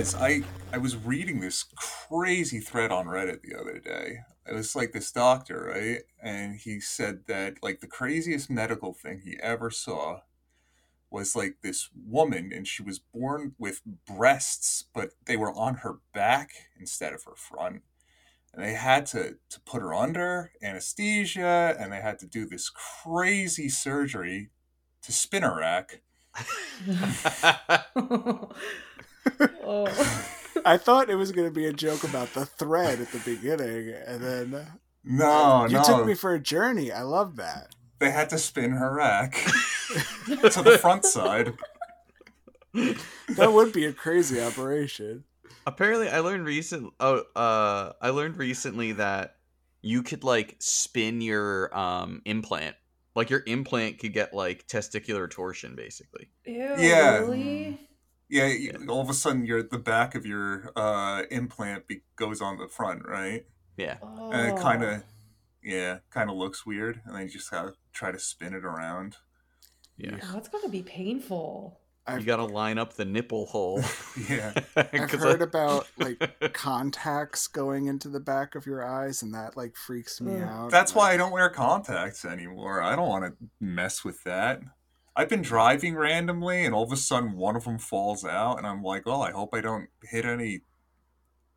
guys, I I was reading this crazy thread on Reddit the other day. It was like this doctor, right? And he said that like the craziest medical thing he ever saw was like this woman and she was born with breasts, but they were on her back instead of her front. And they had to, to put her under anesthesia and they had to do this crazy surgery to spin her rack. oh. I thought it was going to be a joke about the thread at the beginning, and then No, you no. took me for a journey. I love that. they had to spin her rack to the front side. That would be a crazy operation. Apparently, I learned recent. Oh, uh, I learned recently that you could like spin your um implant. Like your implant could get like testicular torsion, basically. Ew, Yeah. really? Yeah, you, all of a sudden, your the back of your uh, implant be, goes on the front, right? Yeah. Oh. And it kind of, yeah, kind of looks weird, and then you just gotta try to spin it around. Yeah. Oh, that's gotta be painful. You gotta line up the nipple hole. Yeah, I've heard I- about like contacts going into the back of your eyes, and that like freaks me Ugh. out. that's why I don't wear contacts anymore. I don't want to mess with that. I've been driving randomly, and all of a sudden, one of them falls out, and I'm like, "Well, I hope I don't hit any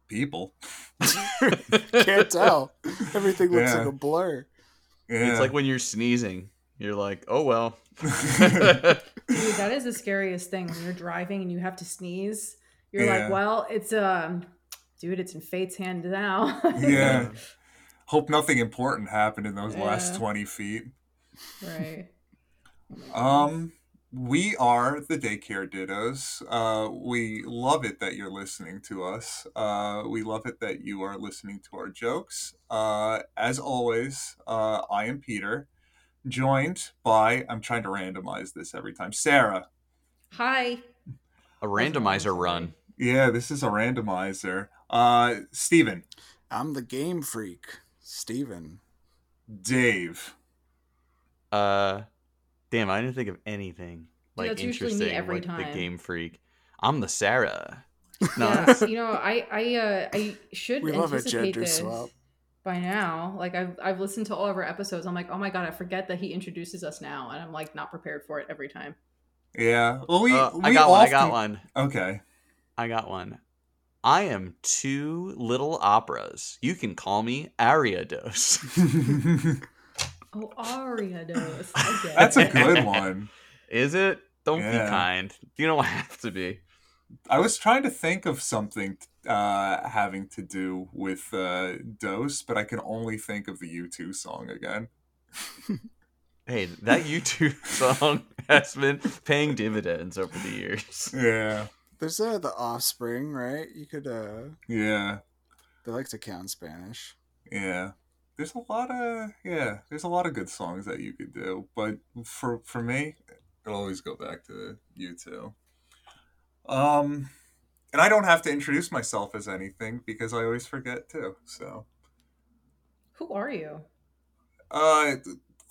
people." can't tell. Everything looks Yeah. like a blur. Yeah. It's like when you're sneezing. You're like, oh well. Dude, that is the scariest thing when you're driving and you have to sneeze. You're Yeah. like, well, it's um, dude, it's in fate's hand now. yeah. Hope nothing important happened in those last 20 feet. right. Um, we are the Daycare Dittos. Uh, we love it that you're listening to us. Uh, we love it that you are listening to our jokes. Uh, as always, uh, I am Peter, joined by, I'm trying to randomize this every time, Sarah. Hi. A randomizer run. Yeah, this is a randomizer. Uh, Steven, I'm the game freak, Steven. Dave, Uh, damn, I didn't think of anything like that's usually me interesting. every like time. the game freak. I'm the Sarah. No, Yes, you know, I I uh I should We love a anticipate gender this swap. by now. Like I've I've listened to all of our episodes. I'm like, oh my god, I forget that he introduces us now, and I'm like not prepared for it every time. yeah. Well, we, Uh, we I got one. I got one. Okay. I got one. I am two little operas. You can call me Ariados. Oh, Aria knows. I get That's a good one. Is it? Don't Yeah. be kind. You don't have to be. I was trying to think of something uh, having to do with uh, Dose, but I can only think of the U2 song again. Hey, that U2 song has been paying dividends over the years. Yeah, There's uh, the Offspring, right? You could. uh yeah, They like to count Spanish. yeah. There's a lot of yeah. There's a lot of good songs that you could do, but for for me, it'll always go back to you two. Um, and I don't have to introduce myself as anything because I always forget too. So. Who are you? Uh,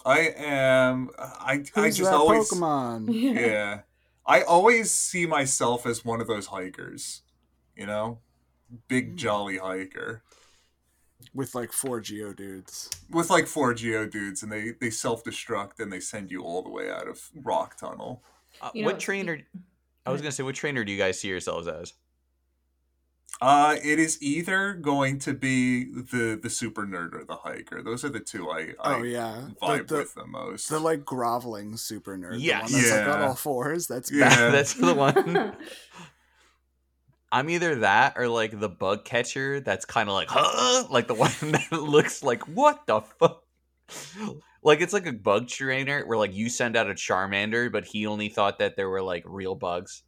I am. I I just that always. Pokemon? Yeah, I always see myself as one of those hikers. You know, big jolly hiker With like four Geodudes. with like four Geodudes, and they they self destruct and they send you all the way out of rock tunnel. Uh, You what know, trainer? I was gonna say, what trainer do you guys see yourselves as? Uh, it is either going to be the the super nerd or the hiker. Those are the two I, I oh yeah, vibe the, the, with the most. the like groveling super nerd. Yes. the one that's like on Yeah. all fours. That's Yeah. That- that's the one. I'm either that or like the bug catcher that's kind of like, huh? Like the one that looks like, what the fuck? Like it's like a bug trainer where like you send out a Charmander, but he only thought that there were like real bugs.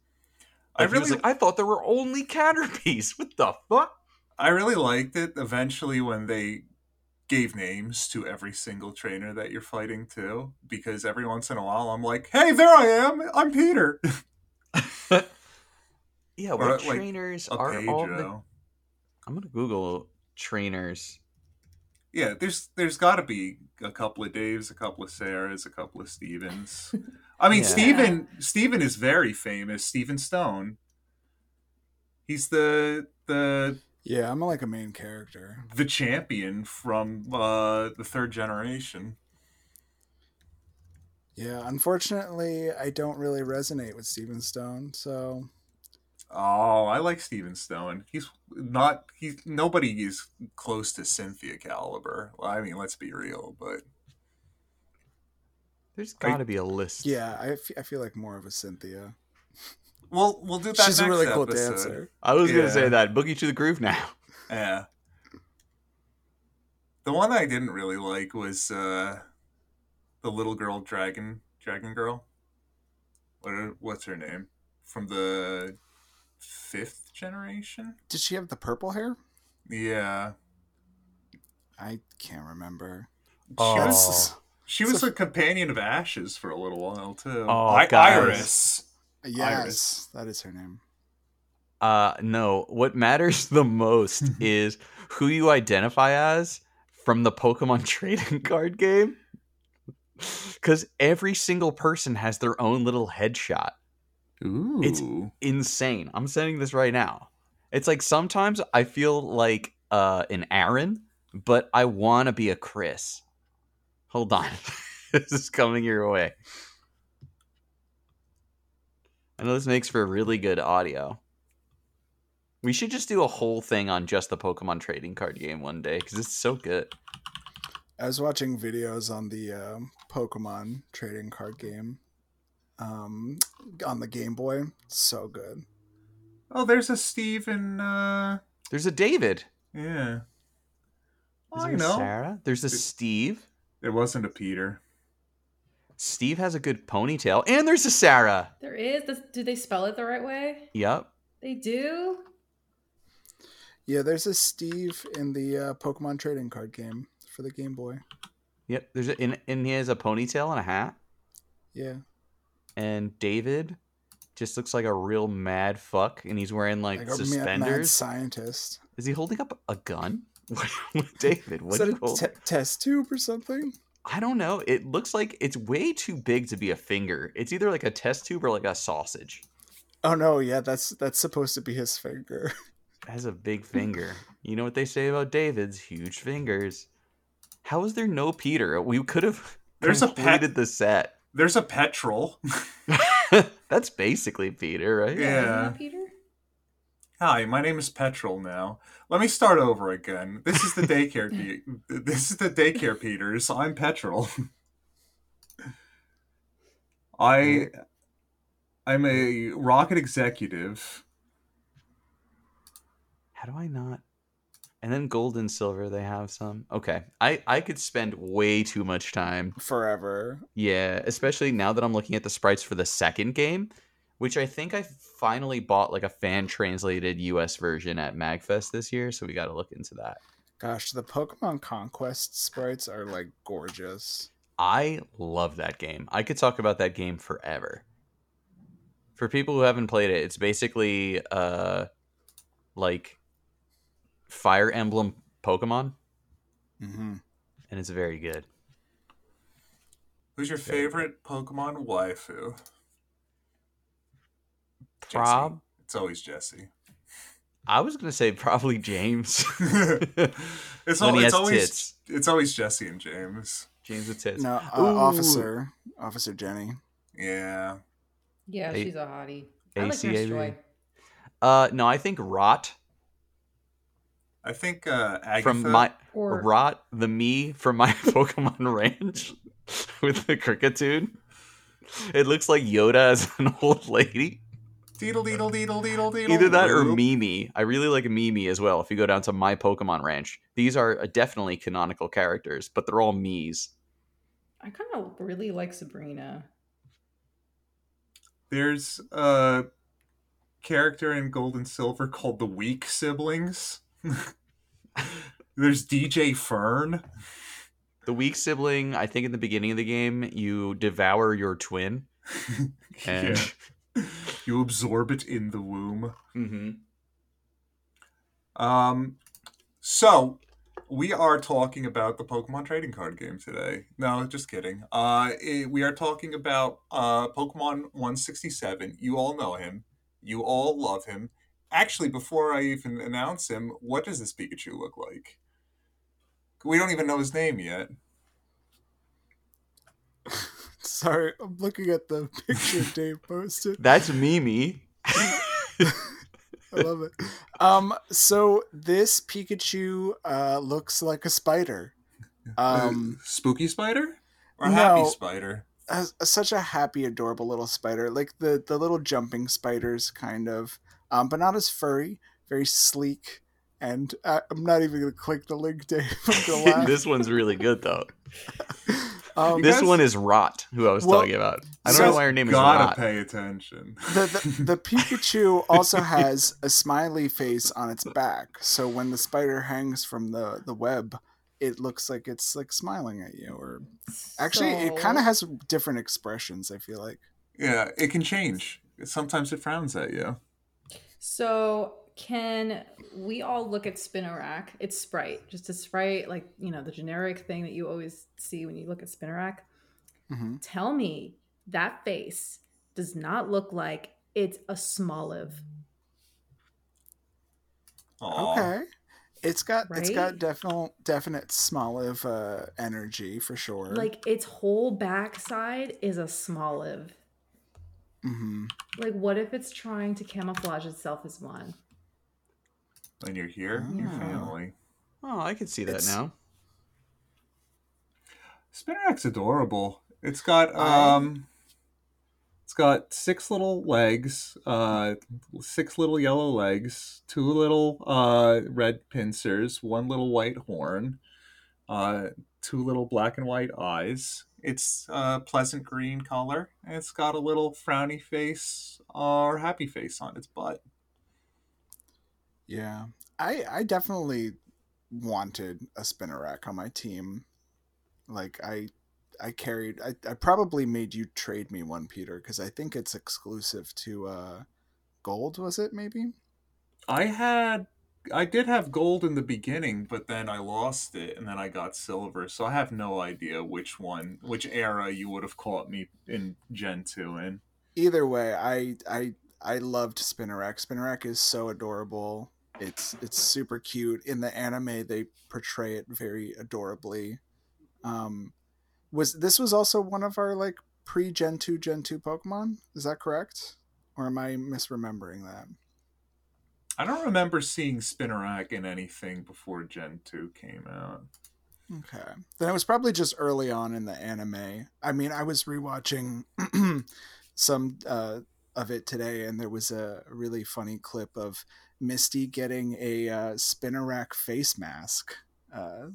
I Like, was really like, I thought there were only Caterpies. What the fuck? I really liked it eventually when they gave names to every single trainer that you're fighting too, because every once in a while I'm like, hey, there I am. I'm Peter. Yeah, what like, trainers A are all the... I'm gonna Google trainers. Yeah, there's there's got to be a couple of Daves, a couple of Sarahs, a couple of Stevens. I mean, Yeah. Steven Steven is very famous. Steven Stone. He's the the Yeah, I'm like a main character. the champion from uh, the third generation. Yeah, unfortunately, I don't really resonate with Steven Stone. So Oh, I like Steven Stone. He's not. He's nobody is close to Cynthia caliber. Well, I mean, let's be real, but there's got to be a list. yeah, I, f- I feel like more of a Cynthia. we'll we'll do that. She's a next really cool episode. dancer. I was Yeah. gonna say that. Boogie to the groove now. Yeah. The one I didn't really like was uh, the little girl dragon dragon girl. What what's her name from the fifth generation? Did she have the purple hair? Yeah, I can't remember. she Oh. was she was So- a companion of Ash's for a little while too. Oh, I- Iris. Yes, Iris. that is her name. Uh, no. What matters the most is who you identify as from the Pokemon trading card game. Because every single person has their own little headshot. Ooh. It's- Insane. I'm saying this right now. It's like sometimes I feel like uh, an Aaron, but I want to be a Chris. Hold on. this is coming your way. I know this makes for really good audio. We should just do a whole thing on just the Pokemon trading card game one day because it's so good. I was watching videos on the um Pokemon trading card game um, on the Game Boy. So good. oh, there's a Steve and uh, There's a David. yeah. Is I know. Sarah. There's a It- Steve. It wasn't a Peter. Steve has a good ponytail, and there's a Sarah. There is. Does, do they spell it the right way? Yep. They do. Yeah, there's a Steve in the uh, Pokemon trading card game for the Game Boy. Yep. There's a, and, and he has a ponytail and a hat. Yeah, And David just looks like a real mad fuck, and he's wearing like, like a ma- mad suspenders. scientist. Is he holding up a gun? David, what Is do that you a test tube or something? I don't know. It looks like it's way too big to be a finger. It's either like a test tube or like a sausage. Oh no, yeah, that's that's supposed to be his finger. It has a big finger. You know what they say about David's huge fingers. How is there no Peter? We could have There's a completed the set. There's a petrol. That's basically Peter, right? Yeah. isn't Peter. Hi, my name is Petrol now. Let me start over again. This is the daycare Pe- This is the daycare Peters. I'm Petrol. I I'm a rocket executive. How do I not? And then gold and silver, they have some. Okay, I I could spend way too much time. Forever. Yeah, especially now that I'm looking at the sprites for the second game, which I think I finally bought like a fan translated US version at Magfest this year. So we got to look into that. Gosh, the Pokemon Conquest sprites are like gorgeous. I love that game. I could talk about that game forever. For people who haven't played it, it's basically uh like Fire Emblem Pokemon, Mm-hmm. and it's very good. Who's your favorite Pokemon waifu? Jesse. Prob, It's always Jesse. I was gonna say probably James. it's When al- he has it's always tits. it's always Jesse and James. James with tits. No, uh, Officer, Officer Jenny. Yeah. Yeah, A- she's a hottie. I like Nurse ACAB. Joy. Uh, no, I think Rot I think uh Agatha from my Or Rot the me from my Pokemon Ranch with the Kricketune. It looks like Yoda as an old lady. Deedle deedle deedle deedle deedle. Either that or Mimi. I really like Mimi as well. If you go down to my Pokemon Ranch, these are uh, definitely canonical characters, but they're all me's. I kind of really like Sabrina. There's a character in Gold and Silver called the Weak Siblings. There's DJ Fern. The weak sibling, I think in the beginning of the game, you devour your twin. And Yeah. You absorb it in the womb. hmm Um, so we are talking about the Pokemon trading card game today. No, just kidding. Uh, eh, we are talking about uh Pokemon 167. You all know him. You all love him. Actually, before I even announce him, what does this Pikachu look like? We don't even know his name yet. Sorry, I'm looking at the picture Dave posted. That's Mimi. I love it. Um, so this Pikachu uh looks like a spider. Um, Uh, spooky spider or no. happy spider? a, a- such a happy, adorable little spider, like the the little jumping spiders, kind of, um, but not as furry. Very sleek, and uh, I'm not even gonna click the link, Dave. I'm gonna laugh. this one's really good though. um, This guys- one is Rot, who I was Well, talking about. I don't so- know why her name is Rot. Gotta pay attention. the, the the Pikachu also has a smiley face on its back, so when the spider hangs from the the web, it looks like it's like smiling at you. Or actually, it kind of has different expressions. I feel like. yeah, it can change. Sometimes it frowns at you. So can we all look at Spinarak? It's Sprite, just a Sprite, like you know the generic thing that you always see when you look at Spinarak. Mhm. Tell me that face does not look like it's a Smoliv. Aw. Okay. It's got it's got Right? definite definite Smoliv uh, energy for sure. Like its whole backside is a Smoliv. Hmm Like, what if it's trying to camouflage itself as one? And you're here, your Oh. family. Oh, I can see that It's- now. Spinarak's adorable. It's got um it's got six little legs, uh six little yellow legs, two little uh red pincers, one little white horn, uh two little black and white eyes. It's a pleasant green color, and it's got a little frowny face or happy face on its butt. Yeah, I I definitely wanted a Spinarak on my team. Like I I carried I, I probably made you trade me one, Peter, because I think it's exclusive to uh gold, was it maybe? I had I did have gold in the beginning, but then I lost it and then I got silver. So I have no idea which one, which era you would have caught me in Gen 2 in. Either way, I I I loved Spinarak. Spinarak is so adorable. It's it's super cute. In the anime they portray it very adorably. Um was this was also one of our like pre Gen 2 Gen 2 Pokemon? Is that correct? Or am I misremembering that? I don't remember seeing Spinarak in anything before Gen 2 came out. Okay. Then it was probably just early on in the anime. I mean, I was rewatching some uh, of it today, and there was a really funny clip of Misty getting a uh, Spinarak face mask, uh,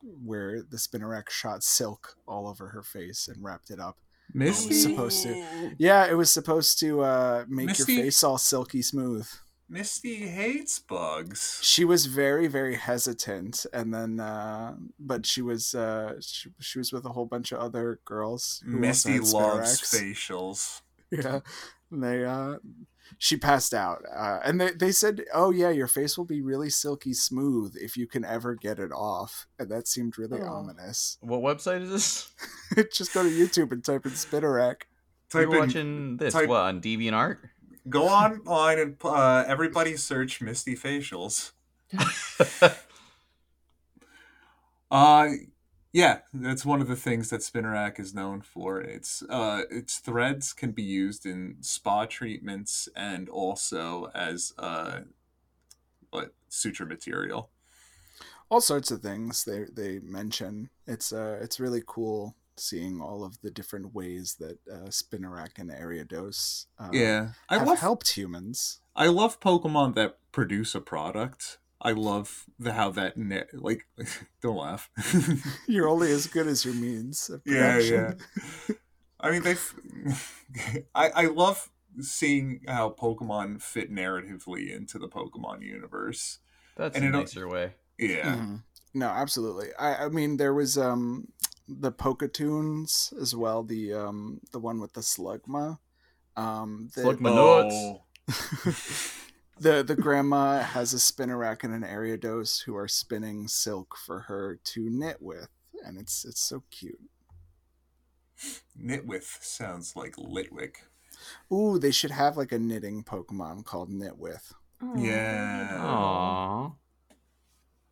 where the Spinarak shot silk all over her face and wrapped it up. Misty supposed to. Yeah, it was supposed to uh, make Misty- your face all silky smooth. Misty hates bugs. she was very very hesitant and then uh but she was uh she, she was with a whole bunch of other girls who Misty loves Spinaraks. facials. yeah and they uh she passed out uh and they, they said oh yeah your face will be really silky smooth if you can ever get it off and that seemed really Oh. ominous What website is this? just go to youtube and type in Spinarak You're Type in, watching this type- what on DeviantArt? Go online and uh, everybody search Misty facials. Uh yeah, that's one of the things that Spinarak is known for. It's uh its threads can be used in spa treatments and also as uh what suture material. all sorts of things they they mention it's uh it's really cool seeing all of the different ways that uh, Spinarak and Ariados uh, yeah. I have love helped humans. I love Pokemon that produce a product. I love the how that ne- like don't laugh. You're only as good as your means. Of yeah, yeah. I mean, they. I I love seeing how Pokemon fit narratively into the Pokemon universe. That's And a nicer way. Yeah, Mhm. No, absolutely. I, I mean, there was um the Poketoons as well. The um the one with the Slugma. Um, the, Slugma. Oh, the the grandma has a Spinarak and an Ariados who are spinning silk for her to knit with, and it's it's so cute. Knit with sounds like Litwick. Ooh, they should have like a knitting Pokemon called Knit with. Yeah. Aww.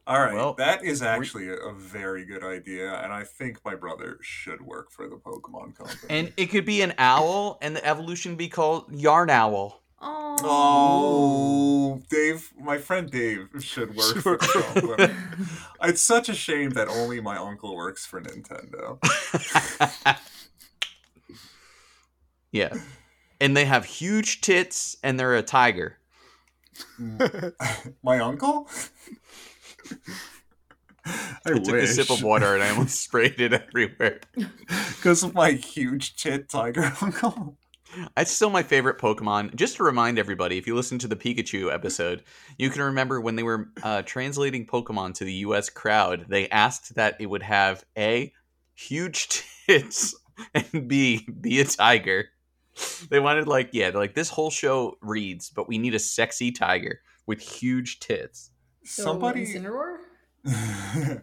All right, Well, that is actually a, a very good idea, and I think my brother should work for the Pokemon company. And it could be an owl, and the evolution be called Yarn Owl. Aw. oh, Dave, my friend Dave should work Should for work the for- company. It's such a shame that only my uncle works for Nintendo. yeah. And they have huge tits, and they're a tiger. my uncle? I, I took a sip of water and I almost sprayed it everywhere. because of my huge tit tiger uncle. It's still my favorite Pokemon. Just to remind everybody, if you listen to the Pikachu episode, you can remember when they were uh, translating Pokemon to the U.S. crowd, they asked that it would have A, huge tits, and B, be a tiger. They wanted, like, yeah, they're like, this whole show reads, but we need a sexy tiger with huge tits. So, Somebody Incineroar?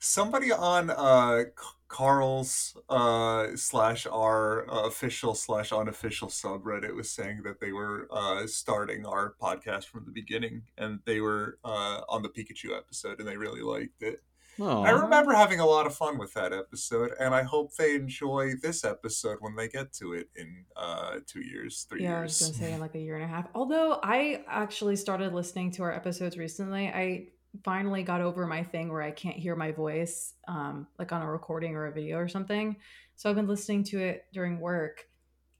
Somebody on uh, Carl's uh, slash our uh, official slash unofficial subreddit was saying that they were uh, starting our podcast from the beginning, and they were uh, on the Pikachu episode, and they really liked it. Oh, I remember having a lot of fun with that episode, and I hope they enjoy this episode when they get to it in uh, two years, three Yeah, I was years. gonna say in like a year and a half. Although I actually started listening to our episodes recently, I finally got over my thing where I can't hear my voice, um, like on a recording or a video or something. So I've been listening to it during work,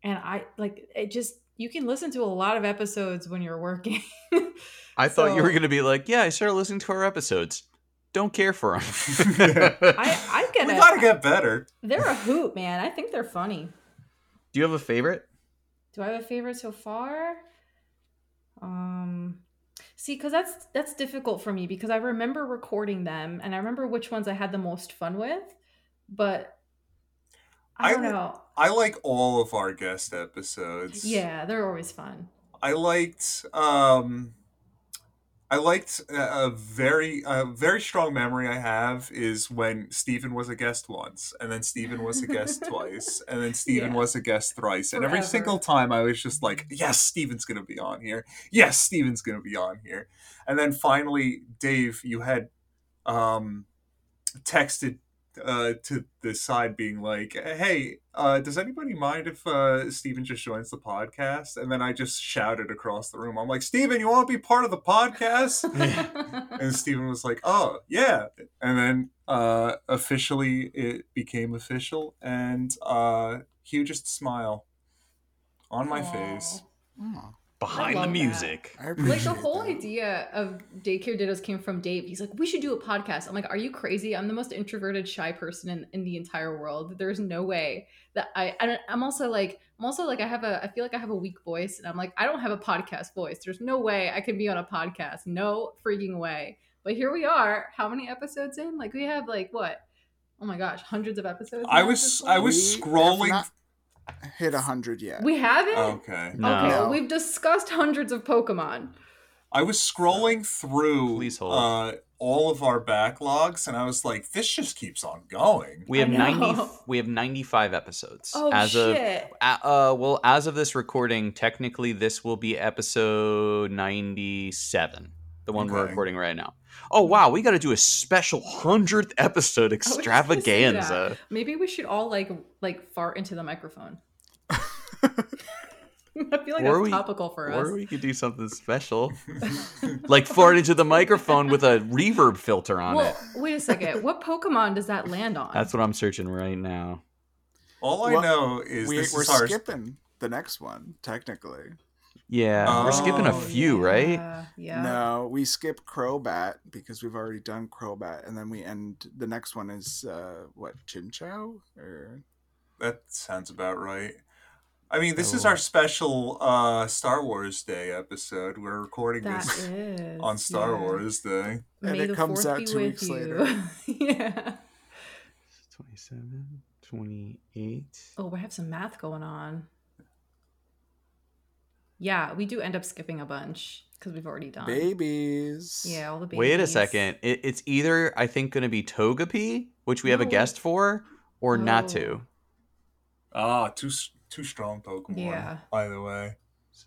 and I like it. Just you can listen to a lot of episodes when you're working. I thought you were going to be like, yeah, I started listening to our episodes. Don't care for them. I I get we it. gotta get better. They're a hoot, man. I think they're funny. Do you have a favorite? Do I have a favorite so far? Um see cuz that's that's difficult for me because I remember recording them and I remember which ones I had the most fun with, but I I don't li- know. I like all of our guest episodes. Yeah, they're always fun. I liked um I liked a, very a very strong memory I have is when Stephen was a guest once and then Stephen was a guest twice and then Stephen Yeah. was a guest thrice and every single time I was just like yes Stephen's going to be on here. Yes, Stephen's going to be on here. And then finally Dave you had um texted uh, to the side being like, "Hey, uh, does anybody mind if uh, Steven just joins the podcast?" And then I just shouted across the room, "I'm like, Steven, you want to be part of the podcast?" and Steven was like, "Oh, yeah." And then uh, officially, it became official, and uh, hugest smile on my face. Oh, Behind the music. Like the whole that. idea of daycare dittos came from Dave. He's like, we should do a podcast. I'm like, are you crazy? I'm the most introverted, shy person in, in the entire world. There's no way that I, I I'm also like, I'm also like, I have a, I feel like I have a weak voice, and I'm like, I don't have a podcast voice. There's no way I can be on a podcast. No freaking way. But here we are. How many episodes in? Like we have like what? Oh my gosh, hundreds of episodes. I was I was We have scrolling. Not hit a hundred yet. We haven't. Okay, No. Okay, No. we've discussed hundreds of Pokemon. I was scrolling through uh, all of our backlogs, and I was like, "This just keeps on going." We have ninety. We have ninety-five episodes. Oh as of shit! uh, uh, well, as of this recording, technically this will be episode ninety-seven, the one we're recording right now. Oh wow, we got to do a special hundredth episode just gonna say that. extravaganza. Maybe we should all like like fart into the microphone. I feel like Or that's we- topical for us. Or we could do something special, like fart into the microphone with a reverb filter on well, it. wait a second. What Pokemon does that land on? That's what I'm searching right now. All I Well, know is we, this we're is our skipping the next one, technically. Yeah, we're skipping a Oh, few, right? Yeah, Yeah. No, we skip Crobat because we've already done Crobat, and then we end. The next one is uh, what Chinchou or That sounds about right. I mean, this is Oh. our special uh, Star Wars Day episode. We're recording That this is on Star yeah. Wars Day. And it comes out two weeks you. later. yeah. 27, 28. Oh, we have some math going on. Yeah, we do end up skipping a bunch because we've already done. babies. Yeah, all the babies. Wait a second. It, it's either I think going to be Togepi, which we have a guest for, or Oh. Natu. Ah, too s- too strong Pokemon. Yeah. By the way,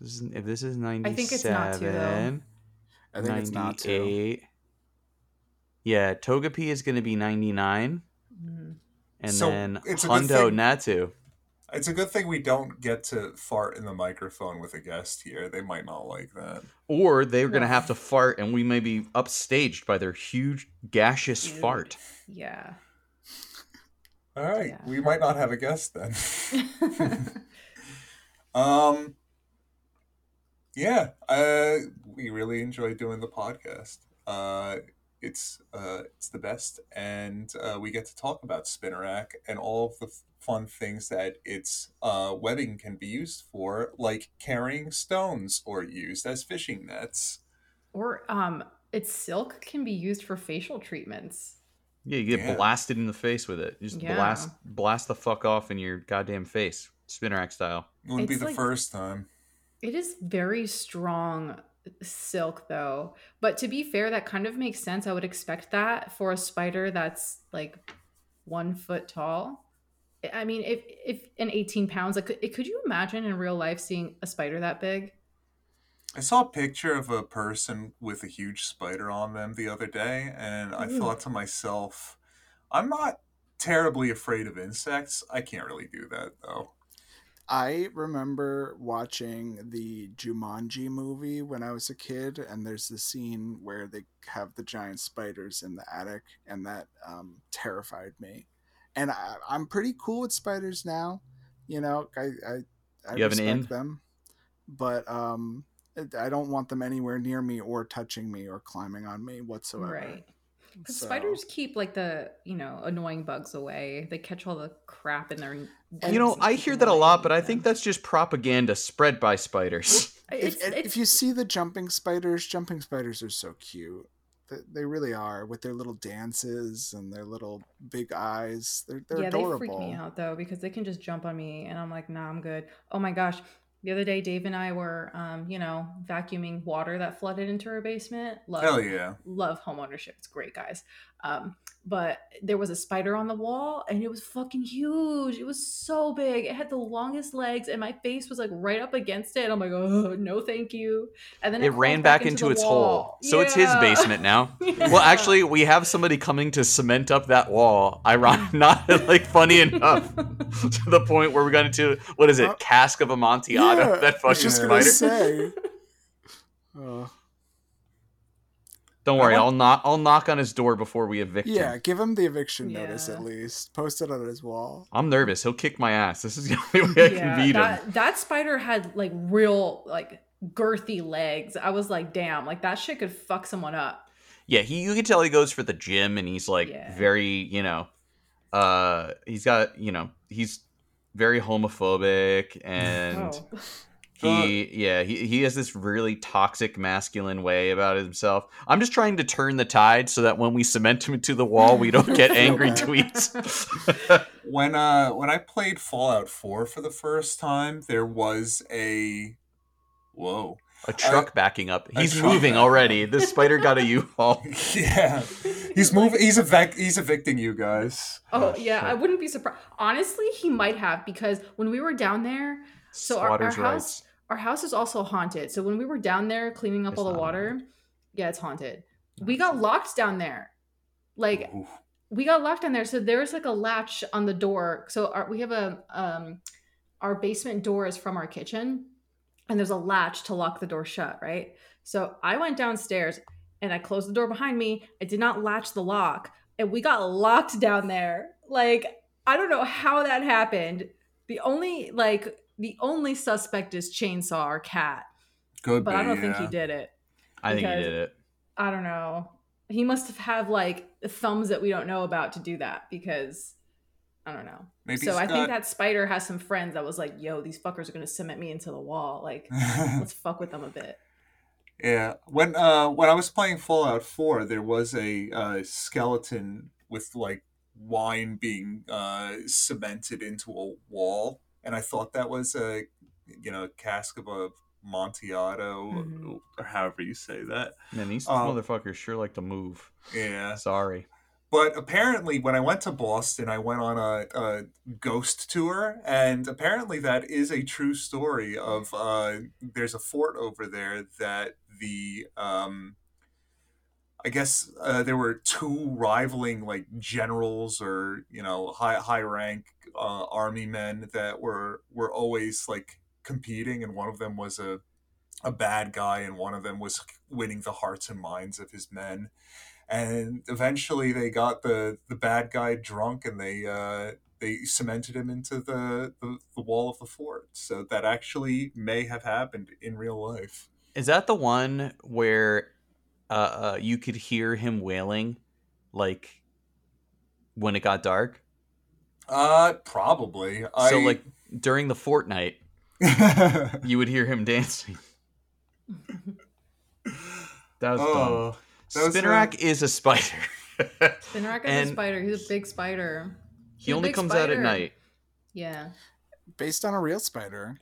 This is, if this is 97, think it's not too, though. I think it's not too. 98. Yeah, Togepi is going to be 99. Mhm. And So, then it's a Hundo Natu. It's a good thing we don't get to fart in the microphone with a guest here. They might not like that. Or they're going to have to fart and we may be upstaged by their huge gaseous Dude. fart. Yeah. All right, Yeah. we might not have a guest then. um, yeah, uh, we really enjoy doing the podcast. Uh, it's uh, it's the best, and uh, we get to talk about Spinarak and all of the f- fun things that its uh, webbing can be used for, like carrying stones or used as fishing nets. or um, its silk can be used for facial treatments. Yeah, you get Yeah. blasted in the face with it. You just Yeah. blast blast the fuck off in your goddamn face. Spinarak style. It wouldn't be the like- first time. It is very strong silk though. But to be fair, that kind of makes sense. I would expect that for a spider that's like one foot tall. I- I mean, if if an 18 pounds, like could, could you imagine in real life seeing a spider that big? I saw a picture of a person with a huge spider on them the other day, and I thought to myself, I'm not terribly afraid of insects. I can't really do that, though. I remember watching the Jumanji movie when I was a kid, and there's the scene where they have the giant spiders in the attic, and that um, terrified me. And I, I'm pretty cool with spiders now. You know, I I, I You have an respect them, but um, I don't want them anywhere near me or touching me or climbing on me whatsoever. Right. Because So- spiders keep like the you know annoying bugs away. They catch all the crap in their. You know, I hear that a lot, from but I think that's just propaganda spread by spiders. If, It's- it's- if you see the jumping spiders, jumping spiders are so cute. They, they really are with their little dances and their little big eyes. They're, they're yeah, adorable. they freak me out though because they can just jump on me, and I'm like, nah, I'm good. Oh my gosh, the other day Dave and I were, um, you know, vacuuming water that flooded into our basement. Love, Hell yeah. love home ownership. It's great, guys. Um, but there was a spider on the wall, and it was fucking huge. It was so big. It had the longest legs, and my face was like right up against it. I'm like, oh no, thank you. And then It crawled ran back into, the its wall. hole. So it's his basement now. Yeah. Well, actually, we have somebody coming to cement up that wall. Ironic, not like funny enough to the point where we got into what is it, Uh, cask of Amontillado? that I was fucking just spider. gonna spider. say. Uh, Don't worry, I I'll want- knock. I'll knock on his door before we evict yeah, him. Yeah, give him the eviction notice at least. Post it on his wall. I'm nervous. He'll kick my ass. This is the only way I can beat him. that, that spider had like real like girthy legs. I was like, damn, like that shit could fuck someone up. Yeah, he. You can tell he goes for the gym, and he's like Yeah. very, you know, uh, he's got, you know, he's very homophobic, and oh. he, yeah, he he has this really toxic masculine way about himself. I'm just trying to turn the tide so that when we cement him to the wall, we don't get angry tweets. When uh when I played Fallout 4 for the first time, there was a whoa. A truck backing up. He's moving backing already. This spider got a U-Haul. yeah. He's moving he's evic- he's evicting you guys. Oh, Oh, yeah, shit. I wouldn't be surprised. Honestly, he might have because when we were down there, So our- Squatters' our house- rights. Our house is also haunted. So when we were down there cleaning up It's all the water, yeah, it's haunted. We got locked down there. Like Ooh. we got locked in there so there's like a latch on the door so our, we have a um our basement door is from our kitchen and there's a latch to lock the door shut right so i went downstairs and i closed the door behind me i did not latch the lock and we got locked down there like i don't know how that happened the only like the only suspect is chainsaw or cat Good but i don't think he did it I think he did it. I don't know. He must have had like thumbs that we don't know about to do that because I don't know. Maybe so he's I think that spider has some friends that was like, "Yo, these fuckers are gonna cement me into the wall. Like, let's fuck with them a bit." Yeah, when uh when I was playing Fallout 4, there was a uh, skeleton with like wine being uh cemented into a wall, and I thought that was a you know cask of a Montiato Mhm. or however you say that. Man, these Um, motherfuckers sure like to move. Yeah, Sorry. but apparently, when I went to Boston, I went on a, a ghost tour, and apparently, that is a true story. Of uh, there's a fort over there that the um, I guess uh, there were two rivaling like generals or you know high high rank uh, army men that were were always like competing, and one of them was a a bad guy, and one of them was winning the hearts and minds of his men. And eventually, they got the the bad guy drunk, and they uh, they cemented him into the, the the wall of the fort. So that actually may have happened in real life. Is that the one where uh, uh, you could hear him wailing, like when it got dark? Uh, probably. So, I- like during the fortnight, you would hear him dancing. That was dumb. oh, that was, uh, Spinarak is a spider. Spinarak is a spider. He's a big spider. he He's a only big comes out at night. Yeah. Based on a real spider,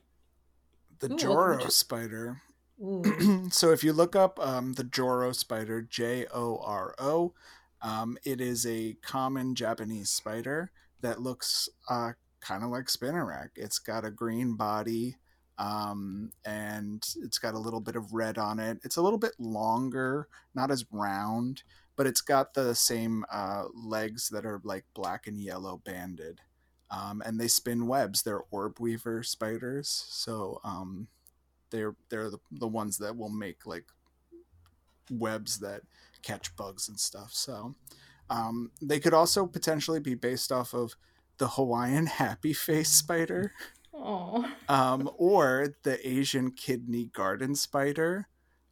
the Ooh, Joro what- spider. So if you look up um, the Joro spider, J O R O, um, it is a common Japanese spider that looks uh, kind of like Spinarak. It's got a green body um, and it's got a little bit of red on it. It's a little bit longer, not as round, but it's got the same uh, legs that are like black and yellow banded. Um, and they spin webs. They're orb weaver spiders. So um, they're they're the, the ones that will make like webs that catch bugs and stuff so um, they could also potentially be based off of the hawaiian happy face spider um, or the asian kidney garden spider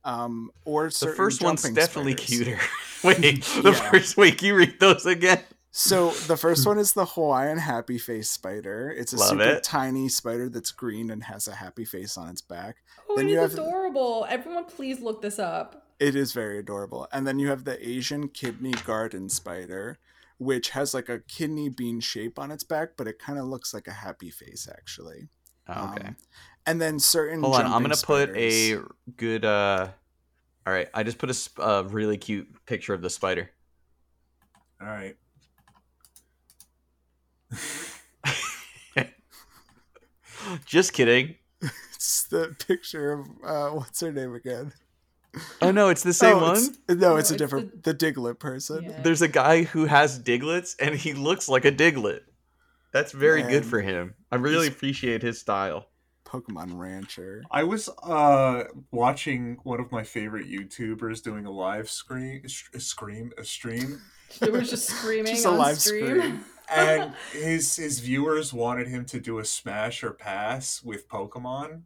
um, or The first one's jumping definitely spiders. cuter. Wait, the Yeah. first wait, can you read those again? So the first one is the Hawaiian happy face spider. It's a Love super it. tiny spider that's green and has a happy face on its back. Oh, Then it you is have- adorable. Everyone, please look this up. It is very adorable. And then you have the Asian kidney garden spider, which has like a kidney bean shape on its back, but it kind of looks like a happy face actually. Oh, okay. Um, and then certain Hold on, I'm gonna put a good. uh All right, I just put a sp- a really cute picture of the spider. all right. Just kidding. It's the picture of uh, what's her name again? Oh no, it's the same Oh, one. it's- no, No, it's a it's different the, Diglett person. Yeah. There's a guy who has Digletts, and he looks like a Diglett. That's very good for him. I really He's- appreciate his style. Pokemon Rancher. I was uh watching one of my favorite YouTubers doing a live screen, a scream, a stream, It was just screaming Just a on live stream. scream. And his his viewers wanted him to do a smash or pass with Pokemon,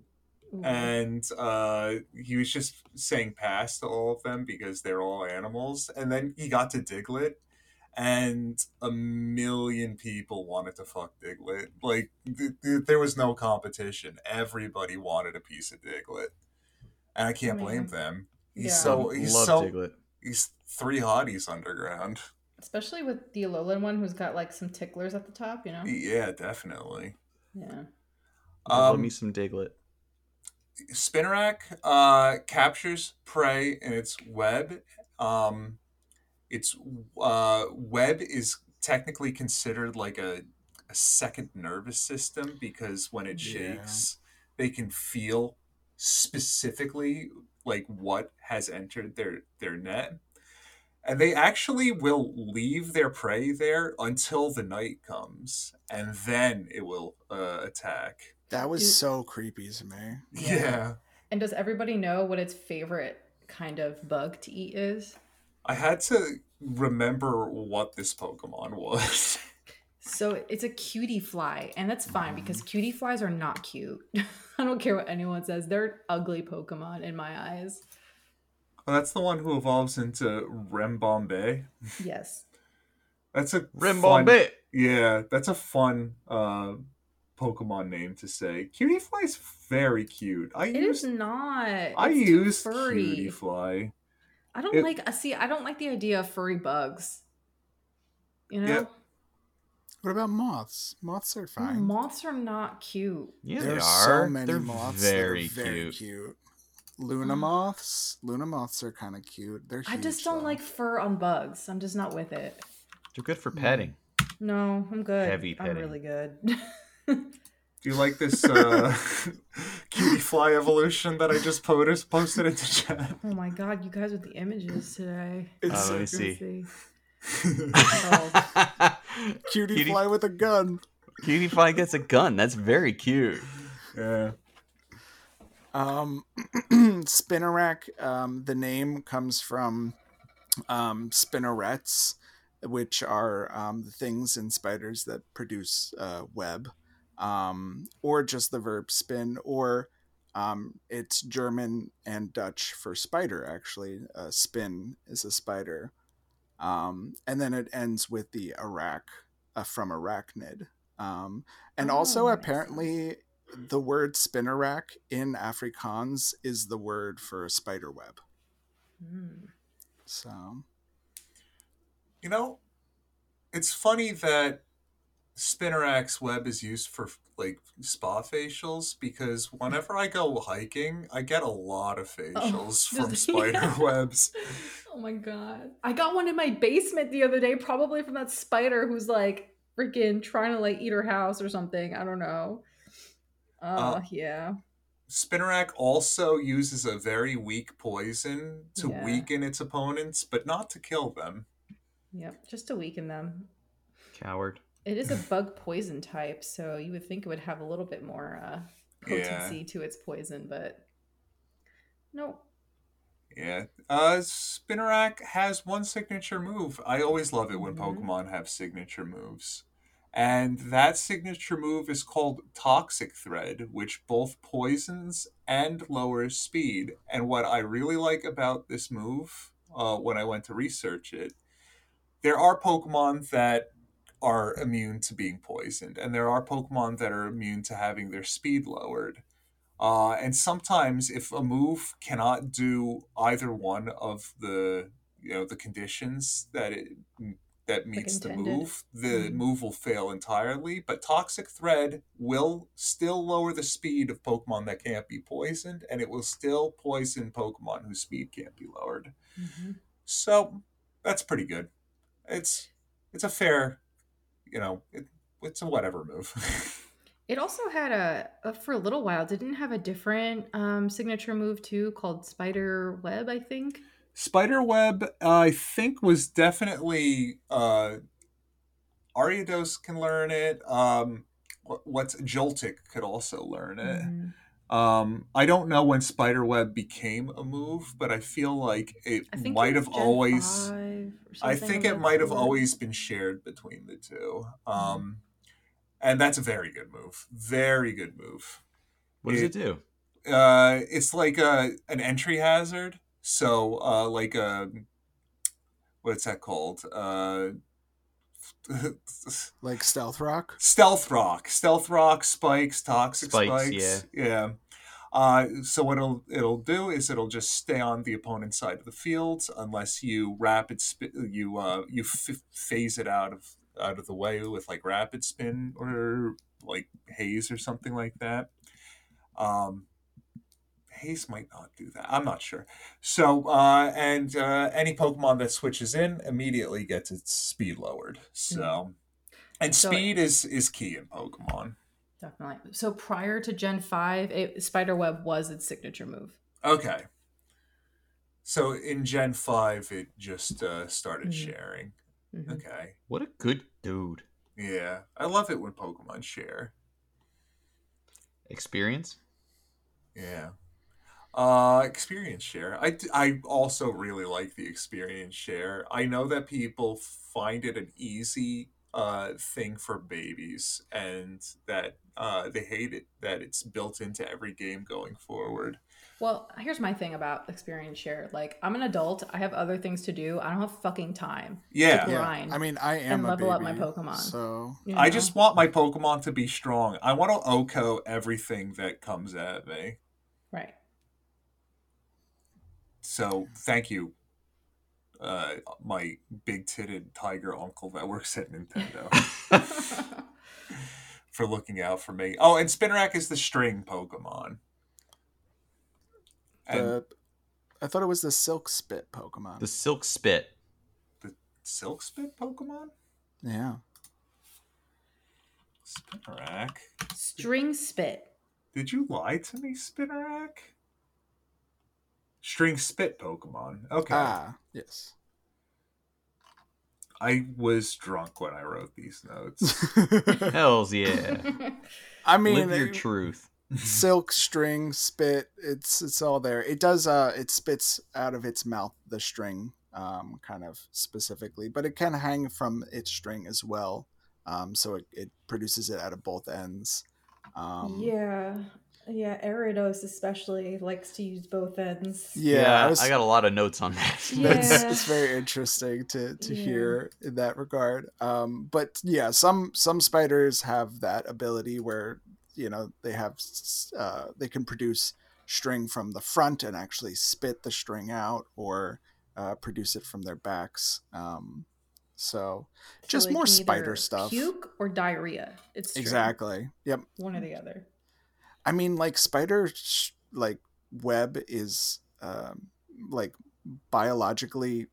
Ooh. and uh, he was just saying pass to all of them because they're all animals. And then he got to Diglett, and a million people wanted to fuck Diglett. Like th- th- there was no competition. Everybody wanted a piece of Diglett, and I can't blame them. He's Yeah. so he's Love so Diglett. he's three hotties underground. Especially with the Alolan one who's got like some ticklers at the top, you know? Yeah, definitely. Yeah. I love Um, me some Diglett. Spinarak uh, captures prey in its web. Um, its uh, web is technically considered like a, a second nervous system because when it Yeah. shakes, they can feel specifically like what has entered their their net. And they actually will leave their prey there until the night comes, and then it will uh, attack. That was Dude. so creepy to me. Yeah. yeah. And does everybody know what its favorite kind of bug to eat is? I had to remember what this Pokemon was. So it's a Cutiefly, and that's fine because Mm. Cutieflies are not cute. I don't care what anyone says; they're ugly Pokemon in my eyes. Oh, that's the one who evolves into Ribombee. Yes, That's a Ribombee. fun- Yeah, that's a fun uh, Pokemon name to say. Cutiefly's very cute. I it use is not. I It's too use furry. Cutie Fly. I don't it- like. I see. I don't like the idea of furry bugs. You know, Yeah. What about moths? Moths are fine. moths are not cute. Yeah, they There's are. so many They're moths very, that are very cute. cute. Luna moths. Luna moths are kind of cute. They're I just don't though. like fur on bugs. I'm just not with it. They're good for Mm. petting. No, I'm good. Heavy petting. I'm really good. Do you like this uh, Cutiefly evolution that I just posted posted into chat? oh my god, you guys with the images today. It's Uh, let me see. Oh. cutie, Cutie- fly with a gun. Cutiefly gets a gun. That's very cute. yeah. Um, Spinarak, um, the name comes from um, spinnerets, which are um, the things in spiders that produce uh, web, um, or just the verb spin, or um, it's German and Dutch for spider, actually. Uh, spin is a spider. Um, and then it ends with the arak uh, from arachnid. Um, and Oh, also, apparently, the word spinnerak in Afrikaans is the word for a spider web. Hmm. So, You know, it's funny that Spinarak's web is used for like spa facials because whenever I go hiking, I get a lot of facials from does- spider yeah. webs. Oh my god. I got one in my basement the other day, probably from that spider who's like freaking trying to like eat her house or something. I don't know. Uh, Uh, yeah. Spinarak also uses a very weak poison to Yeah. weaken its opponents, but not to kill them. Yep. Just to weaken them. Coward. It is a bug poison type, so you would think it would have a little bit more uh, Yeah. potency to its poison, but no. Yeah. Uh Spinarak has one signature move. I always love it when Mhm. Pokemon have signature moves. And that signature move is called Toxic Thread, which both poisons and lowers speed. And what I really like about this move, uh, when I went to research it, there are Pokemon that are immune to being poisoned, and there are Pokemon that are immune to having their speed lowered. Uh, and sometimes, if a move cannot do either one of the you know the conditions that it that meets the move, the Mhm. move will fail entirely. But Toxic Thread will still lower the speed of Pokemon that can't be poisoned, and it will still poison Pokemon whose speed can't be lowered. So that's pretty good. It's it's a fair, you know, it, it's a whatever move. It also had a, a for a little while didn't have a different um, signature move too called Spider Web, I think. Spiderweb, I think, was definitely uh, Ariados can learn it. Um, what's Joltik could also learn it. Mhm. Um, I don't know when Spiderweb became a move, but I feel like it might have always. I think it might have always been shared between the two. Mm-hmm. Um, and that's a very good move. Very good move. What does It- it do? Uh, it's like a an entry hazard. So, uh, like a what's that called? Uh, like Stealth Rock. stealth rock, stealth rock, spikes, toxic Spikes, spikes. yeah. Uh, so what it'll it'll do is it'll just stay on the opponent's side of the field unless you rapid spin you uh you f- phase it out of out of the way with like rapid spin or like haze or something like that. Um, haze might not do that. I'm not sure. So uh, and uh, any Pokemon that switches in immediately gets its speed lowered. So. And So- speed is is key in Pokemon. Definitely. So prior to Gen 5, it, Spider Web was its signature move. Okay. So in Gen 5 it just uh, started Mhm. sharing. Mhm. Okay. What a good dude. Yeah. I love it when Pokemon share. Experience? Yeah. Uh experience share. I, I also really like the experience share. I know that people find it an easy uh thing for babies and that uh they hate it that it's built into every game going forward. Well, here's my thing about experience share. Like, I'm an adult. I have other things to do. I don't have fucking time. Yeah. Yeah. Grind I mean, I am and a level up my Pokemon. So you I just want my Pokemon to be strong. I want to OHKO everything that comes at me. Right. So thank you, uh, my big titted tiger uncle that works at Nintendo for looking out for me. Oh, and Spinarak is the string Pokemon. And the, I thought it was the Silk Spit Pokemon. The Silk Spit. The Silk Spit Pokemon? Yeah. Spinarak. String spit. Did you lie to me, Spinarak? String spit Pokemon. Okay. Ah, yes. I was drunk when I wrote these notes. Hells yeah. I mean, Live your it- truth. silk string spit it's it's all there it does uh it spits out of its mouth the string um kind of specifically but it can hang from its string as well um so it, it produces it out of both ends um yeah. Yeah, Ariados especially likes to use both ends. yeah, I, was, I got a lot of notes on that. that's Yeah. it's very interesting to to Yeah. hear in that regard um but yeah some some spiders have that ability where you know they have uh they can produce string from the front and actually spit the string out or uh, produce it from their backs um so So just they more spider stuff Puke or diarrhea. It's true. exactly yep one or the other. I mean, like spider, sh- like web is um, like biologically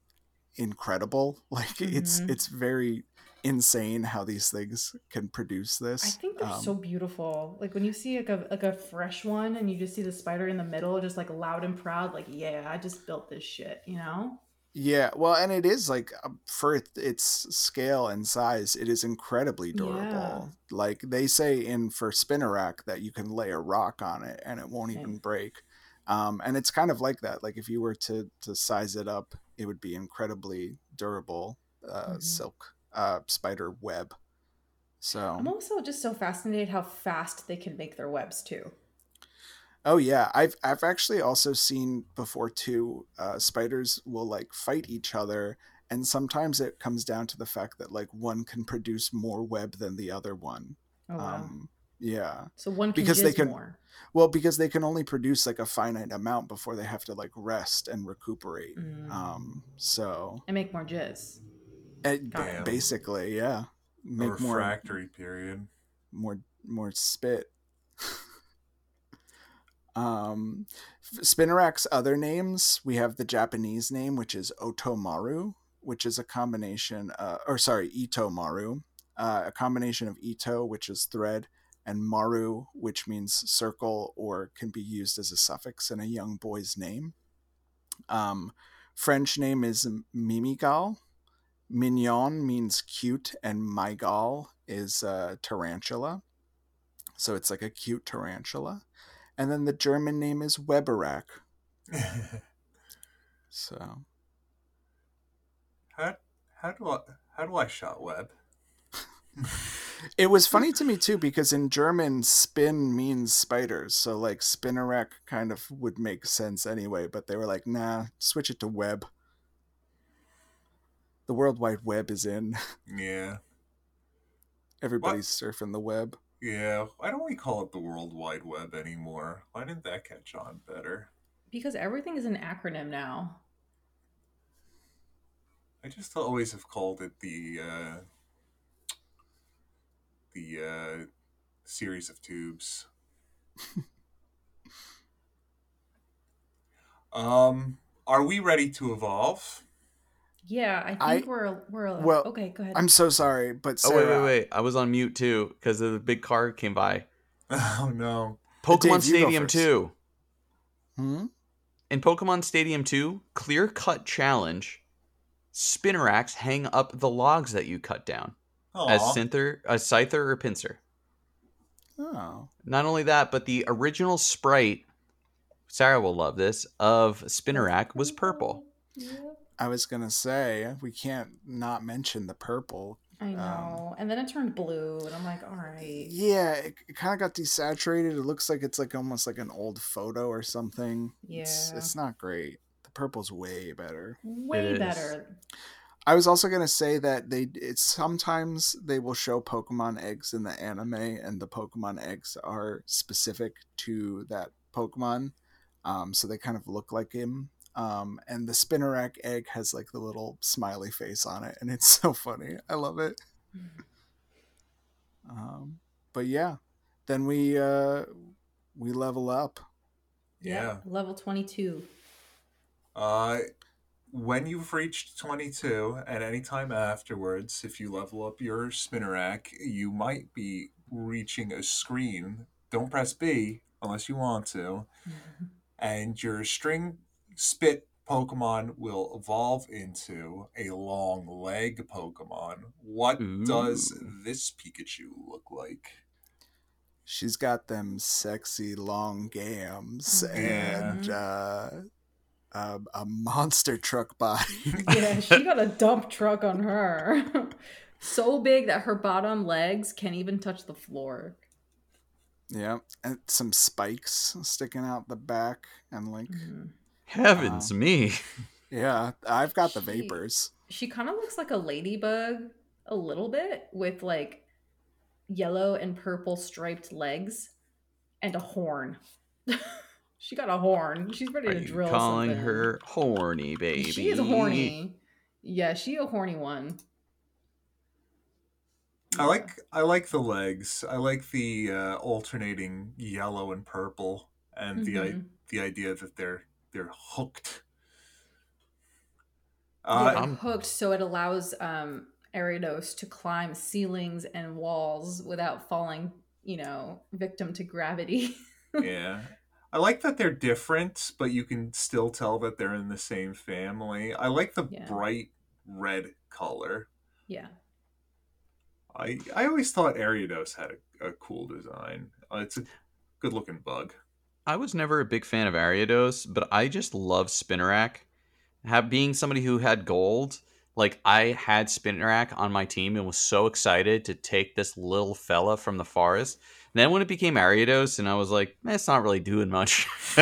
incredible. Like it's Mhm. it's very insane how these things can produce this. I think they're Um, so beautiful. Like when you see like a like a fresh one and you just see the spider in the middle, just like loud and proud, like yeah, I just built this shit, you know? Yeah, well, and it is like um, for its scale and size, it is incredibly durable. Like they say in for Spinarak that you can lay a rock on it and it won't even break. Um, and it's kind of like that. Like if you were to to size it up, it would be incredibly durable uh, Mhm. silk uh, spider web. So I'm also just so fascinated how fast they can make their webs too. Oh yeah, I've I've actually also seen before too. Uh, spiders will like fight each other, and sometimes it comes down to the fact that like one can produce more web than the other one. Oh wow. Um, yeah, so one can because they can- more. well, because they can only produce like a finite amount before they have to like rest and recuperate. Mm. Um, so and make more jizz. it, Got it. basically, yeah, A make more refractory period. more more spit. Um, Spinarak's other names we have the Japanese name, which is Otomaru, which is a combination, uh, or sorry, Itomaru, uh, a combination of Ito, which is thread, and Maru, which means circle or can be used as a suffix in a young boy's name. Um, French name is Mimigal. Mignon means cute, and Mygal is uh, tarantula. So it's like a cute tarantula. And then the German name is Webarak. So how how do I how do I shot web? it was funny to me too because in German, spin means spiders. So like Spinarak kind of would make sense anyway, but they were like, nah, switch it to web. The World Wide Web is in. Yeah, Everybody's surfing the web. Yeah. Why don't we call it the World Wide Web anymore? Why didn't that catch on better? Because everything is an acronym now. I just always have called it the uh, the uh, series of tubes. um, are we ready to evolve? Yeah, I I- think we're we're well, okay. Go ahead. I'm so sorry, but Oh wait, wait, wait! I was on mute too because the big car came by. Oh no! Pokemon Dave, Stadium. Two. Hmm? In Pokemon Stadium 2, Clear Cut Challenge, Spinaraks hang up the logs that you cut down as Aw. Scyther, a Scyther or Pinsir. Oh. Not only that, but the original sprite, Sarah will love this, of Spinarak was purple. I was gonna say we can't not mention the purple. I know. and then it turned blue, and I'm like, all right. Yeah, it, it kind of got desaturated. It looks like it's like almost like an old photo or something. It's, Yeah. it's not great. The purple's way better. Way It is. better. I was also gonna say that they it's sometimes they will show Pokemon eggs in the anime, and the Pokemon eggs are specific to that Pokemon, um, so they kind of look like him. Um, and the Spinarak egg has like the little smiley face on it, and it's so funny. I love it. Um, but yeah, then we uh, we level up. Yeah. Level 22. Uh, when you've reached 22 and any time afterwards, if you level up your Spinarak, you might be reaching a screen. Don't press B unless you want to. And your string spit Pokemon will evolve into a long leg Pokemon. What does this Pikachu look like? She's got them sexy long gams Yeah. and uh, a, a monster truck body. yeah, she got a dump truck on her. so big that her bottom legs can't even touch the floor. yeah, and some spikes sticking out the back, and like, Mhm. Heavens me. yeah, I've got the She- vapors. She kind of looks like a ladybug a little bit with like yellow and purple striped legs and a horn. she got a horn. She's ready Are to you drill calling something. her horny, baby? She is horny. Yeah, she a horny one. I like I like the legs. I like the uh, alternating yellow and purple, and the I Mhm. the idea that they're they're hooked. Uh, I'm- hooked so it allows um Ariados to climb ceilings and walls without falling, you know, victim to gravity. yeah, I like that they're different, but you can still tell that they're in the same family. I like the Yeah. bright red color. yeah. I I always thought Ariados had a, a cool design. Uh, it's a good looking bug. I was never a big fan of Ariados, but I just love Spinarak. Have being somebody who had gold, like I had Spinarak on my team and was so excited to take this little fella from the forest. And then when it became Ariados, and I was like, eh, it's not really doing much.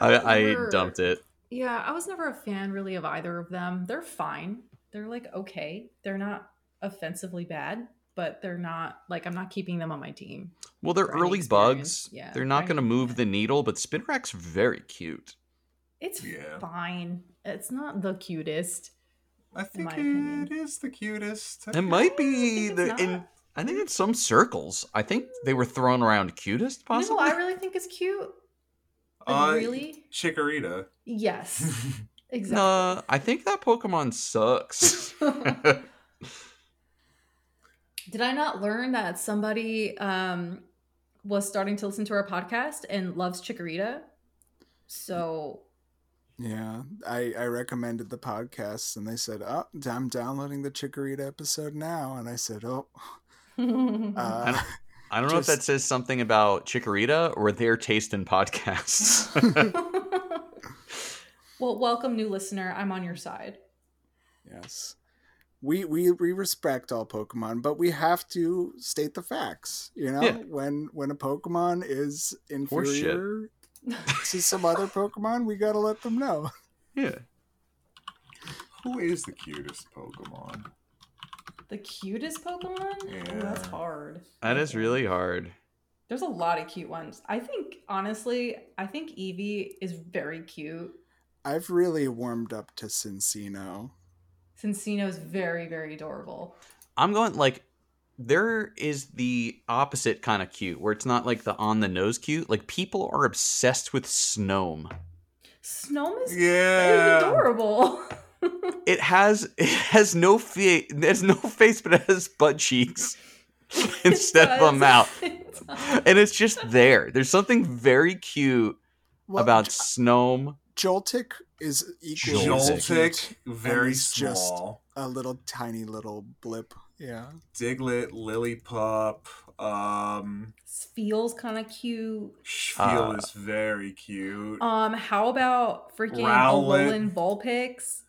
I, I Never- dumped it. Yeah, I was never a fan really of either of them. They're fine. They're like okay. They're not offensively bad, but they're not like I'm not keeping them on my team. Well, they're early bugs. Yeah, they're not going to move the needle, but Spinarak's very cute. It's Yeah. fine. It's not the cutest. I think my opinion. it is the cutest. It might be the in. I think in some circles, I think they were thrown around cutest. You know Possibly. who I really think is cute? Like, Uh, really? Chikorita. Yes. Exactly. Nah, I think that Pokemon sucks. Did I not learn that somebody um, was starting to listen to our podcast and loves Chikorita? So Yeah, I, I recommended the podcast, and they said, "Oh, I'm downloading the Chikorita episode now." And I said, "Oh, uh, don't- I don't know if that says something about Chikorita or their taste in podcasts. well, welcome, new listener. I'm on your side. yes, we we we respect all Pokemon, but we have to state the facts. You know, Yeah. when when a Pokemon is Horse shit. inferior to some other Pokemon, we gotta let them know. yeah. Who is the cutest Pokemon? The cutest Pokemon? Oh, that's hard. That is really hard. There's a lot of cute ones. I think, honestly, I think Eevee is very cute. I've really warmed up to Cinccino. Cinccino's very, very adorable. I'm going like there is the opposite kind of cute where it's not like the on the nose cute. Like people are obsessed with Snome. Snom is, is Yeah. adorable. It has it has no face. It has no face, but it has butt cheeks instead of a mouth, It and it's just there. There's something very cute Well, about J- Snom. Joltik is equally as Joltik, very it's just- small. a little tiny little blip. Yeah. Diglett, Lillipup, um, feels kind of cute. Spheal Uh, is very cute. Um, how about freaking Rowlet. Alolan Vulpix?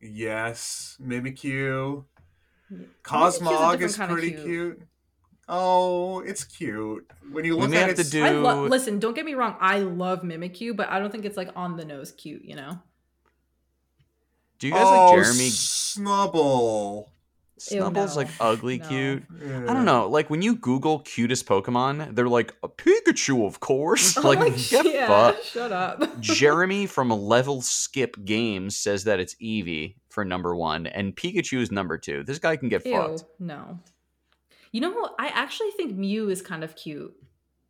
yes, Mimikyu. Mimikyu's a Cosmog different is kinda pretty cute. Oh, it's cute. When you We look may at have it, to do- I lo- listen. Don't get me wrong. I love Mimikyu, but I don't think it's like on the nose cute. You know. Do you guys oh, like Jeremy? Snubbull. Ew, Snubbull's no. like ugly No. cute. I don't know. Like when you Google cutest Pokemon, they're like a Pikachu, of course. Like my get yeah, fucked. Shut up. Jeremy from Level Skip Games says that it's Eevee for number one, and Pikachu is number two. This guy can get Ew, fucked. no. You know who? I actually think Mew is kind of cute.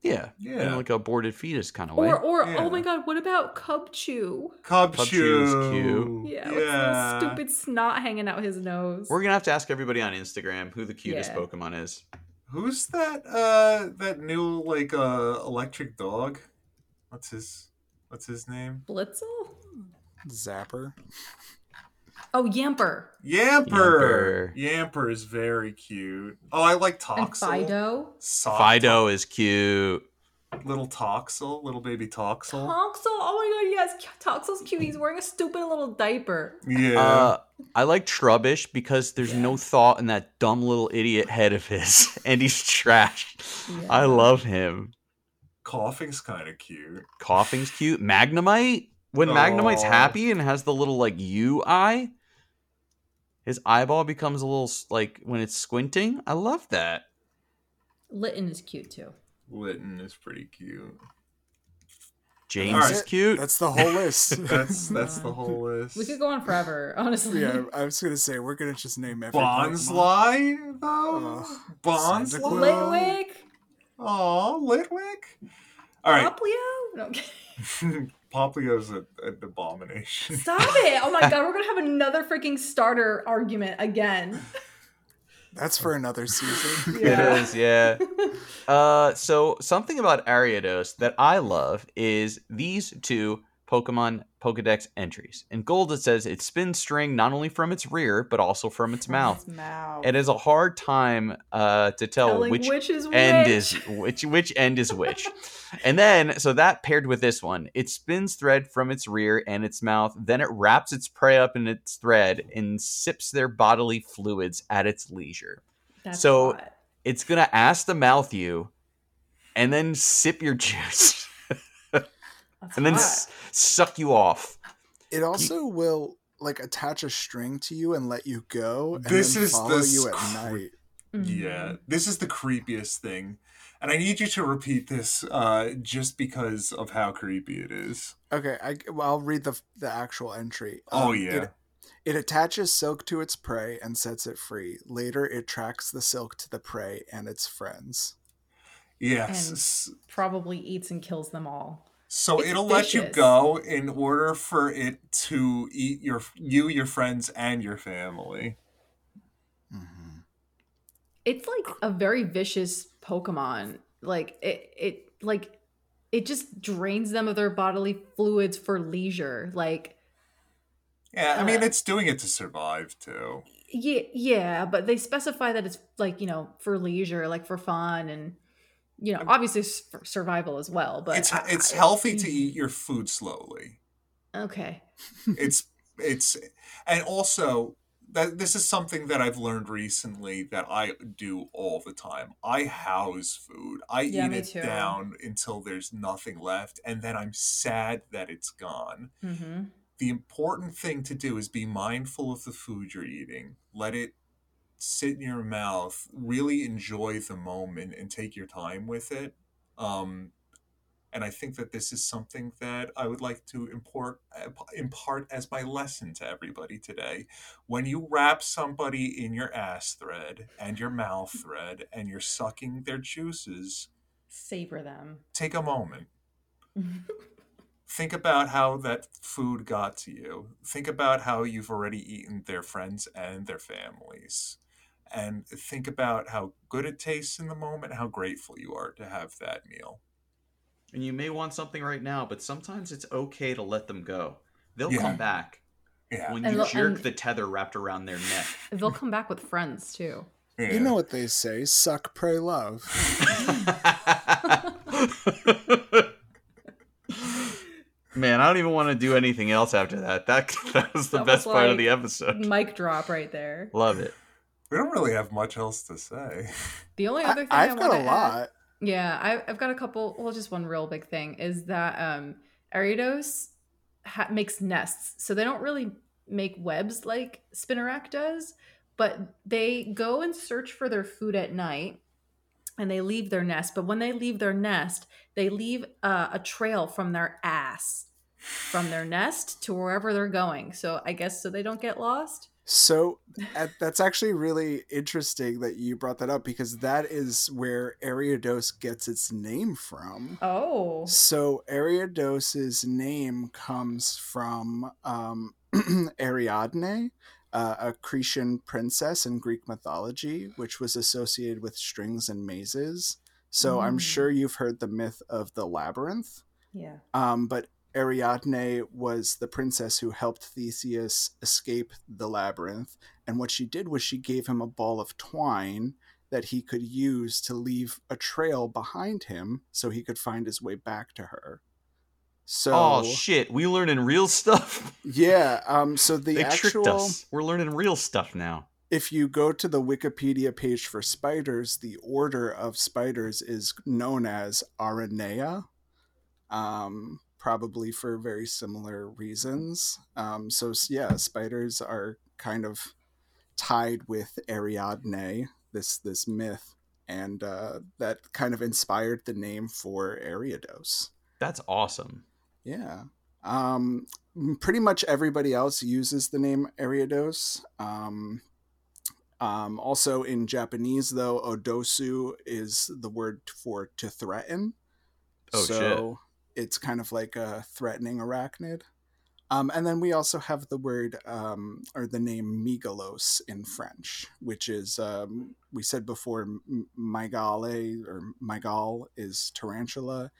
Yeah, in Yeah. like a aborted fetus kind of way. Or or Yeah. oh my god, what about Cubchoo? Cub Cubchoo. Chew's cute. Yeah, with little stupid snot hanging out his nose. We're gonna have to ask everybody on Instagram who the cutest Yeah. Pokemon is. Who's that? Uh, that new like uh electric dog. What's his? What's his name? Blitzle? Zapper. Oh, Yamper. Yamper. Yamper is very cute. Oh, I like Toxel. And Fidough. Soft Fidough is cute. little Toxel, little baby Toxel. Toxel. Oh my god, yes. Toxel's cute. He's wearing a stupid little diaper. Yeah. Uh, I like Trubbish because there's no thought in that dumb little idiot head of his, and he's trash. I love him. Koffing's kind of cute. Koffing's cute. Magnemite. When Magnemite's Aw. happy and has the little like U eye, his eyeball becomes a little like when it's squinting. I love that. Litten is cute too. Litten is pretty cute. James Alright. is cute. That's the whole list. That's that's the whole list. We could go on forever, honestly. yeah, I was gonna say we're gonna just name every Pokemon. Bonsly though. Ugh. Bonsly. Cyndaquil. Litwick. Aw, Litwick. All right. Poplio? No, I'm kidding. Poplio's a, an abomination. Stop it! Oh my god, we're gonna have another freaking starter argument again. That's for another season. Yeah. It is, yeah. Uh, so something about Ariados that I love is these two Pokemon Pokedex entries. In gold, it says it spins string not only from its rear but also from its mouth. His mouth. It is a hard time uh, to tell Telling which which is end which. is which which end is which. and then so that paired with this one, it spins thread from its rear and its mouth, then it wraps its prey up in its thread and sips their bodily fluids at its leisure. That's so-. It's gonna ask the mouth you and then sip your juice That's and then s- suck you off. It also will like attach a string to you and let you go, and This then is follow the you at sc- night. Yeah, this is the creepiest thing. And I need you to repeat this uh, just because of how creepy it is. Okay, I, well, I'll read the the actual entry. Oh, Um, yeah. It, it attaches silk to its prey and sets it free. Later, it tracks the silk to the prey and its friends. Yes. And- Probably eats and kills them all. So It's it'll let you go in order for it to eat your you, your friends, and your family. Mm-hmm. It's like a very vicious Pokemon. Like it, it like it just drains them of their bodily fluids for leisure. Like Yeah, I mean Uh, it's doing it to survive too. yeah, yeah, but they specify that it's like you know for leisure, like for fun, and you know obviously for survival as well. But it's I- it's I- healthy to eat your food slowly. Okay. it's it's and also that this is something that I've learned recently that I do all the time. I house food. I Yeah, eat it too. down until there's nothing left and then I'm sad that it's gone. Mm-hmm. The important thing to do is be mindful of the food you're eating. Let it sit in your mouth. Really enjoy the moment and take your time with it. Um, and I think that this is something that I would like to import impart as my lesson to everybody today. When you wrap somebody in your ass thread and your mouth thread and you're sucking their juices, Savor them. take a moment. Think about how that food got to you. Think about how you've already eaten their friends and their families. And think about how good it tastes in the moment, how grateful you are to have that meal. And you may want something right now, but sometimes it's okay to let them go. They'll Yeah. come back Yeah. when And you jerk the tether wrapped around their neck. They'll come back with friends too. yeah. You know what they say: suck, pray, love. Man, I don't even want to do anything else after that. That that was the That best was part of the episode. Mic drop right there. Love it. We don't really have much else to say. The only other thing I I've got wanna a add- lot. Yeah, I, I've got a couple. Well, just one real big thing is that um, Ariados ha- makes nests, so they don't really make webs like Spinarak does, but they go and search for their food at night, and they leave their nest. But when they leave their nest, they leave uh, a trail from their ass, from their nest to wherever they're going. So I guess so they don't get lost. So at, that's actually really interesting that you brought that up because that is where Ariados gets its name from. Oh. So Ariados's name comes from um, Ariadne, uh, a Cretan princess in Greek mythology, which was associated with strings and mazes. So I'm Mm. sure you've heard the myth of the labyrinth. Yeah. Um, but Ariadne was the princess who helped Theseus escape the labyrinth. And what she did was she gave him a ball of twine that he could use to leave a trail behind him so he could find his way back to her. So, Oh shit, we learning real stuff. yeah. Um, so the they actual, tricked us. We're learning real stuff now. if you go to the Wikipedia page for spiders, the order of spiders is known as Aranea, um, probably for very similar reasons. Um, so yeah, spiders are kind of tied with Ariadne, this this myth, and uh, that kind of inspired the name for Ariados. That's awesome. Yeah. Um, pretty much everybody else uses the name Ariados. Um, um, also in Japanese, though, odosu is the word for to threaten. Oh, so it's kind of like a threatening arachnid. Um, and then we also have the word um, or the name Migalos in French, which is, um, we said before, Mygale or Mygal is tarantula.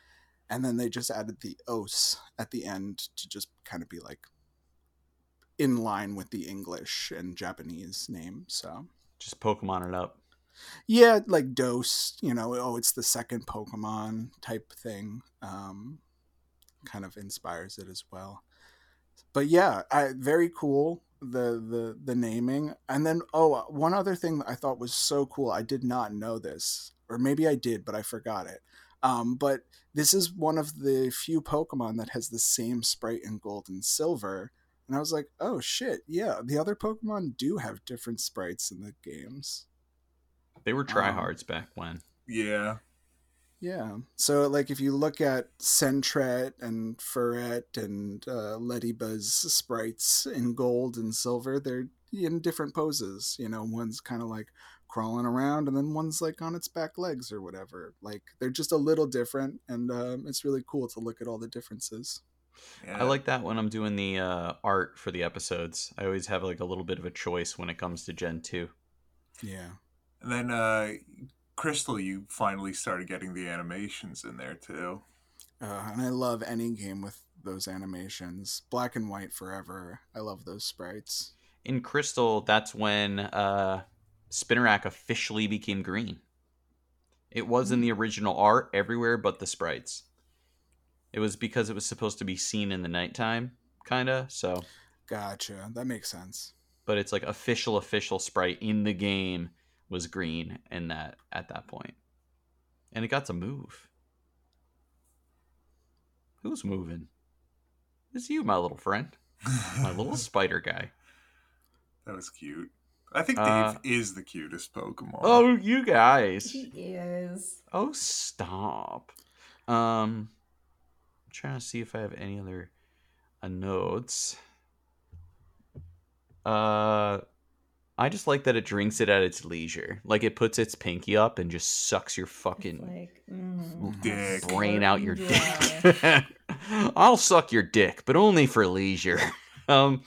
And then they just added the os at the end to just kind of be like in line with the English and Japanese name. So Just Pokemon it up. Yeah, like dose, you know, oh, it's the second Pokemon type thing. Um, kind of inspires it as well. But yeah, I, very cool the the the naming. And then oh, one other thing I thought was so cool. I did not know this, or maybe I did, but I forgot it. Um, but this is one of the few Pokemon that has the same sprite in Gold and Silver. And I was like, oh shit, yeah, the other Pokemon do have different sprites in the games. They were Um, tryhards back when. Yeah. Yeah. So, like, if you look at Sentret and Furret and uh, Ledyba's sprites in gold and silver, they're in different poses. You know, one's kind of like crawling around, and then one's like on its back legs or whatever. Like, they're just a little different, and um, it's really cool to look at all the differences. yeah. I like that when I'm doing the uh, art for the episodes. I always have like a little bit of a choice when it comes to Gen 2. Yeah. And then uh Crystal, you finally started getting the animations in there too. Uh, and I love any game with those animations. Black and white forever. I love those sprites. In Crystal, that's when uh, Spinarak officially became green. It was in the original art everywhere but the sprites. It was because it was supposed to be seen in the nighttime, kind of. So, Gotcha. That makes sense. but it's like official, official sprite in the game was green in that at that point, and it got to move. Who's moving? It's you, my little friend, my little spider guy. That was cute. I think Dave Uh, is the cutest Pokemon. Oh, you guys. He is. Oh, stop. Um, I'm trying to see if I have any other uh, notes. Uh, I just like that it drinks it at its leisure. Like it puts its pinky up and just sucks your fucking like mm, Dick. brain out your Yeah. dick. I'll suck your dick, but only for leisure. um,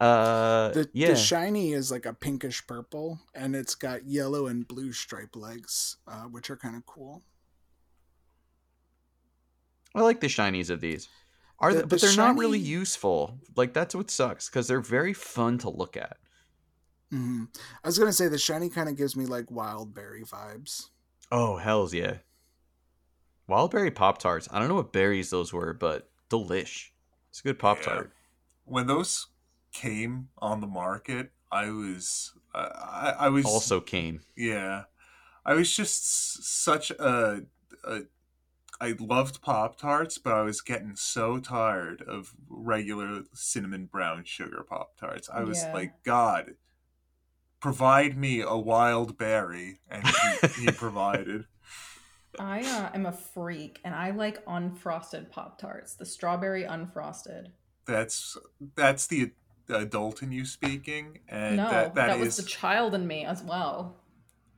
uh, The, yeah. the shiny is like a pinkish purple, and it's got yellow and blue stripe legs, uh, which are kind of cool. I like the shinies of these. Are The- they, but the they're not really useful. Like that's what sucks because they're very fun to look at. Hmm I was gonna say the shiny kind of gives me like wild berry vibes. Oh hell's yeah! Wild berry Pop Tarts. I don't know what berries those were, but delish. It's a good Pop Tart. When those came on the market, I was uh, I, I was Also came. Yeah, I was just such a, a. I loved Pop Tarts, but I was getting so tired of regular cinnamon brown sugar Pop Tarts. I was Yeah. like, God, provide me a wild berry, and he, he provided. I uh, am a freak, and I like unfrosted Pop Tarts, the strawberry unfrosted. That's that's the the adult in you speaking, and no, that, that, that was is- the child in me as well.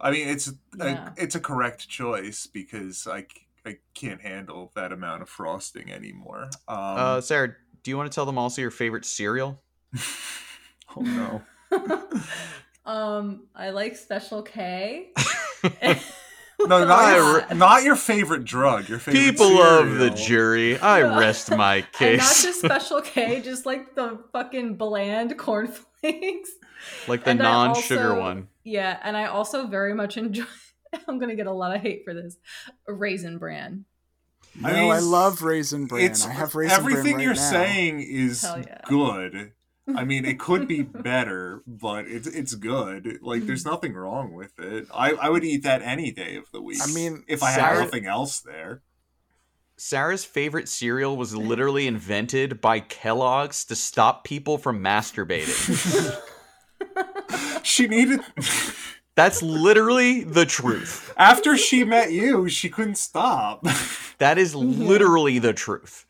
I mean, it's Yeah. a, it's a correct choice because I, I can't handle that amount of frosting anymore. Um, uh, Sarah, do you want to tell them also your favorite cereal? oh no. um, I like Special K. No, not I your, not your favorite drug. Your favorite People of the jury, I rest my And not just Special K, just like the fucking bland cornflakes. like the and non-sugar also- one. Yeah, and I also very much enjoy. I'm gonna get a lot of hate for this. Raisin Bran. No, I I, love Raisin Bran. It's I have Raisin everything Bran right you're now. saying is yeah. good. I mean, it could be better, but it's it's good. Like, there's mm-hmm. nothing wrong with it. I, I would eat that any day of the week. I mean, if I Sarah- had nothing else there. Sarah's favorite cereal was literally invented by Kellogg's to stop people from masturbating. She needed That's literally the truth. after she met you, she couldn't stop. That is literally the truth.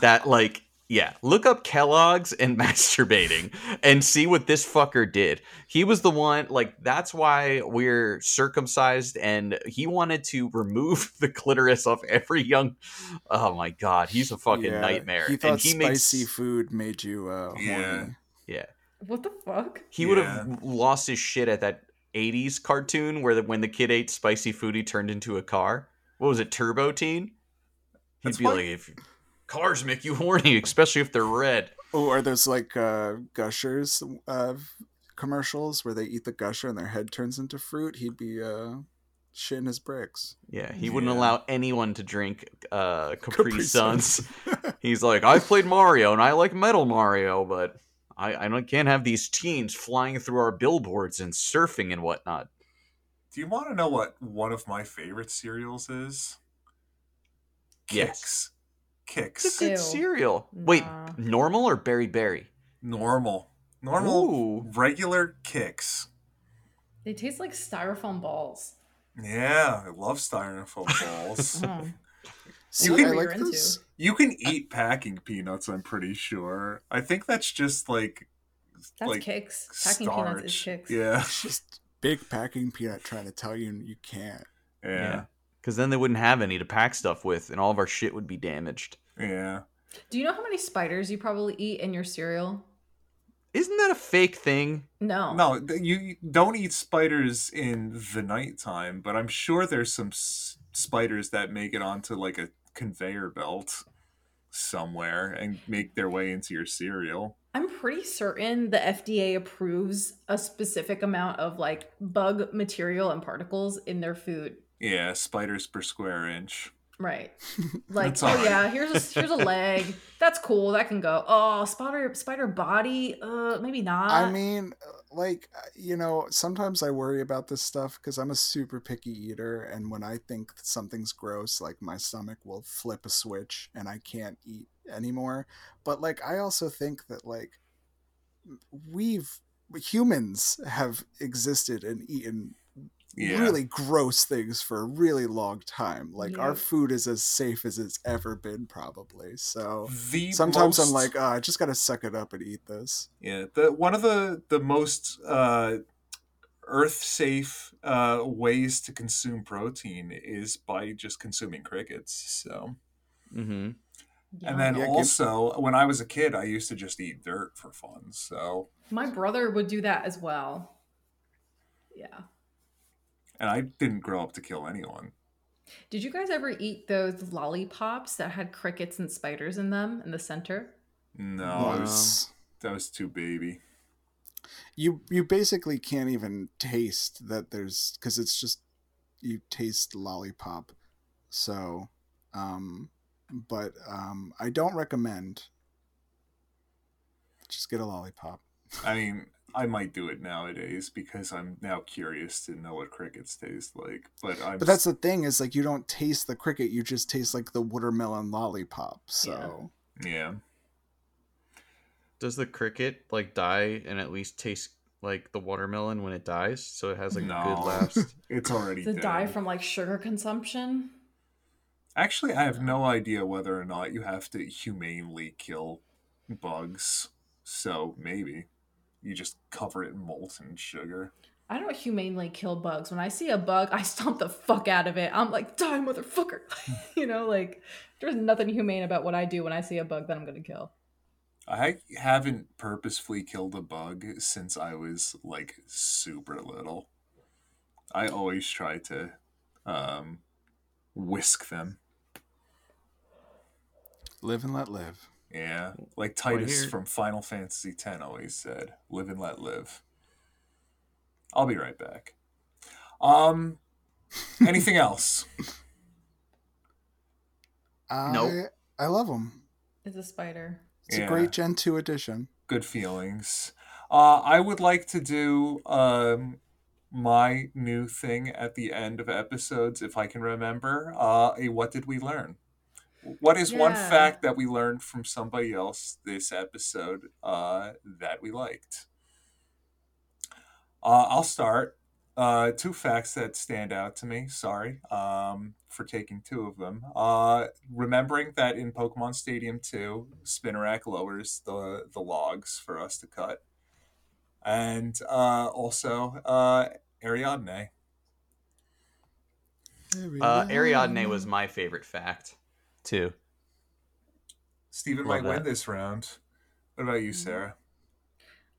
That like yeah, look up Kellogg's and masturbating and see what this fucker did. He was the one like that's why we're circumcised and he wanted to remove the clitoris off every young Oh my god, he's a fucking Yeah, nightmare. He thought and he spicy makes food made you uh, horny. Yeah. yeah. What the fuck? He would have lost his shit at that 80s cartoon where the, when the kid ate spicy food he turned into a car. What was it, Turbo Teen? He'd That's be why- like, if cars make you horny, especially if they're red. Oh, are those like uh, gushers uh, commercials where they eat the gusher and their head turns into fruit? He'd be uh, shitting his bricks. Yeah, he wouldn't allow anyone to drink uh, Capri, Capri Suns. He's like, I've played Mario and I like Metal Mario, but I, I don't- can't have these teens flying through our billboards and surfing and whatnot. Do you want to know what one of my favorite cereals is? Yes. Kix. It's a good Ew. cereal. Wait, Nah. normal or berry berry? Normal. Normal Ooh. regular Kix. They taste like styrofoam balls. Yeah, I love styrofoam balls. Mm. See, can- I What like you're this. you can eat packing peanuts, I'm pretty sure. I think that's just like That's like Kix. Packing peanuts is Kix. Yeah. It's just big packing peanut trying to tell you you can't. Yeah. Because then they wouldn't have any to pack stuff with, and all of our shit would be damaged. Yeah. Do you know how many spiders you probably eat in your cereal? Isn't that a fake thing? No. No, you you don't eat spiders in the nighttime, but I'm sure there's some s- spiders that make it onto like a conveyor belt somewhere and make their way into your cereal. I'm pretty certain the FDA approves a specific amount of like bug material and particles in their food. Yeah, spiders per square inch. Right. Like, oh all right. yeah, here's a here's a leg. That's cool. That can go. Oh, spider spider body. Uh, maybe not. I mean, like, uh, you know, sometimes I worry about this stuff because I'm a super picky eater. And when I think something's gross, like my stomach will flip a switch and I can't eat anymore. But, like, I also think that, like, we've, humans have existed and eaten Yeah. really gross things for a really long time. Like, our food is as safe as it's ever been, probably. So. The Sometimes I'm like, oh, I just gotta suck it up and eat this. Yeah, the one of the the most uh, earth safe uh, ways to consume protein is by just consuming crickets. So, Mm-hmm. Yeah. and then Yeah, give- also when I was a kid, I used to just eat dirt for fun. So, my brother would do that as well. Yeah. And I didn't grow up to kill anyone. Did you guys ever eat those lollipops that had crickets and spiders in them in the center? No, I was that was too baby. you you basically can't even taste that there's because it's just you taste lollipop so um but um i don't recommend just get a lollipop I mean, I might do it nowadays because I'm now curious to know what crickets taste like. But I'm but that's the thing is like you don't taste the cricket you just taste like the watermelon lollipop so yeah. Does the cricket like die and at least taste like the watermelon when it dies? So it has like a No. good last. It's already Does it dead. die from like sugar consumption? Actually, I have no idea whether or not you have to humanely kill bugs. So maybe you just cover it in molten sugar. I don't humanely kill bugs. When I see a bug, I stomp the fuck out of it. I'm like, die, motherfucker. you know, like there's nothing humane about what I do when I see a bug that I'm gonna kill. I haven't purposefully killed a bug since I was like super little. I always try to um, whisk them. Live and let live. Yeah, like Tidus here- from Final Fantasy X always said, "Live and let live." I'll be right back. Um, anything else? I, Nope. I love them. It's a spider. It's Yeah. a great Gen 2 edition. Good feelings. Uh, I would like to do um my new thing at the end of episodes, if I can remember. Uh, a what did we learn? What is one fact that we learned from somebody else this episode uh, that we liked? Uh, I'll start. Uh, two facts that stand out to me. Sorry um, for taking two of them. Uh, remembering that in Pokemon Stadium 2, Spinarak lowers the, the logs for us to cut. And uh, also uh, Ariadne. Uh, Ariadne was my favorite fact, too. Stephen Love might win this round. What about you, Sarah?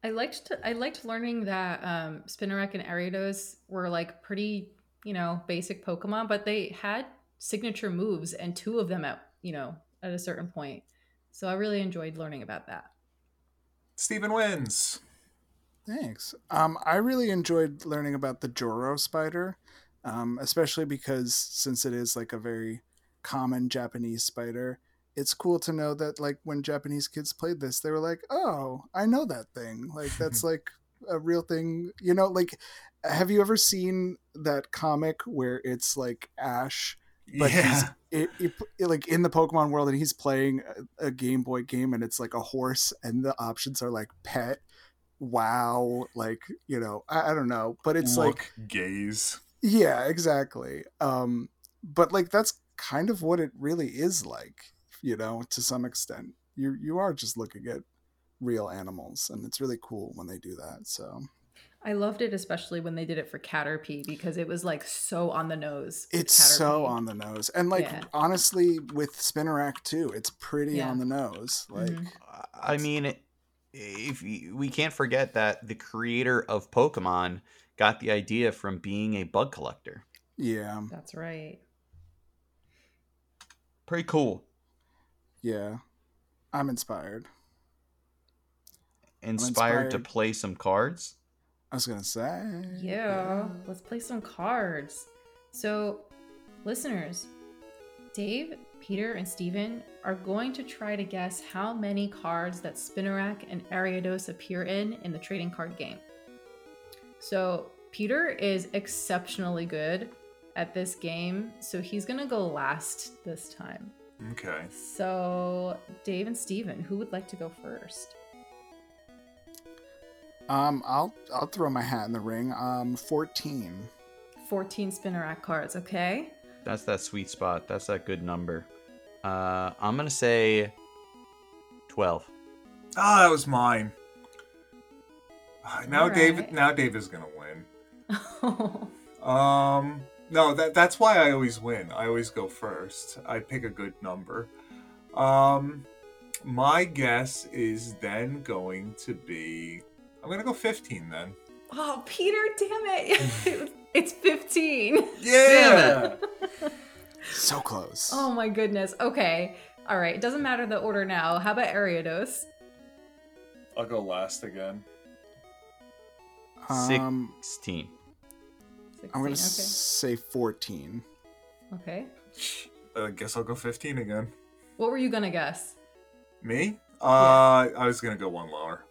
I liked to, I liked learning that um, Spinarak and Ariados were like pretty, you know, basic Pokemon, but they had signature moves and two of them at you know at a certain point. So I really enjoyed learning about that. Stephen wins. Thanks. Um, I really enjoyed learning about the Joro spider, um, especially because since it is like a very common Japanese spider, it's cool to know that like when Japanese kids played this, they were like, "Oh, I know that thing. Like that's like a real thing." You know, like have you ever seen that comic where it's like Ash but he's it, it, it- like in the Pokemon world, and he's playing a, a Game Boy game, and it's like a horse, and the options are like pet, wow, like you know, I, I don't know, but it's like Look, gaze. yeah, exactly. Um, but like that's kind of what it really is like, you know, to some extent. You you are just looking at real animals, and it's really cool when they do that. So I loved it especially when they did it for Caterpie because it was like so on the nose. with it's so on the nose, and like Yeah. honestly, with Spinarak too, it's pretty Yeah. on the nose. Like. Mhm. I mean, if we can't forget that the creator of Pokemon got the idea from being a bug collector. Yeah, That's right. Pretty cool. yeah. I'm inspired. Inspired, to inspired. play some cards. I was gonna say. Yeah, let's play some cards. So, listeners, Dave, Peter, and Steven are going to try to guess how many cards that Spinarak and Ariados appear in in the trading card game. So, Peter is exceptionally good at this game, so he's going to go last this time. Okay. So, Dave and Steven, who would like to go first? Um, I'll I'll throw my hat in the ring. Um, fourteen. 14 Spinarak cards, okay? That's that sweet spot. That's that good number. Uh, I'm gonna say twelve. Ah, that was mine. Ah, Now All David now Dave is gonna win. Um no, that that's why I always win. I always go first. I pick a good number. Um my guess is then going to be I'm gonna go 15 then. Oh, Peter, damn it. it's 15. Yeah. So close. Oh my goodness. Okay. All right. It doesn't matter the order now. How about Ariados? I'll go last again. Um, Sixteen. 16. I'm gonna okay. say fourteen. okay. I guess I'll go 15 again. What were you going to guess? Me? Uh I was gonna go one lower.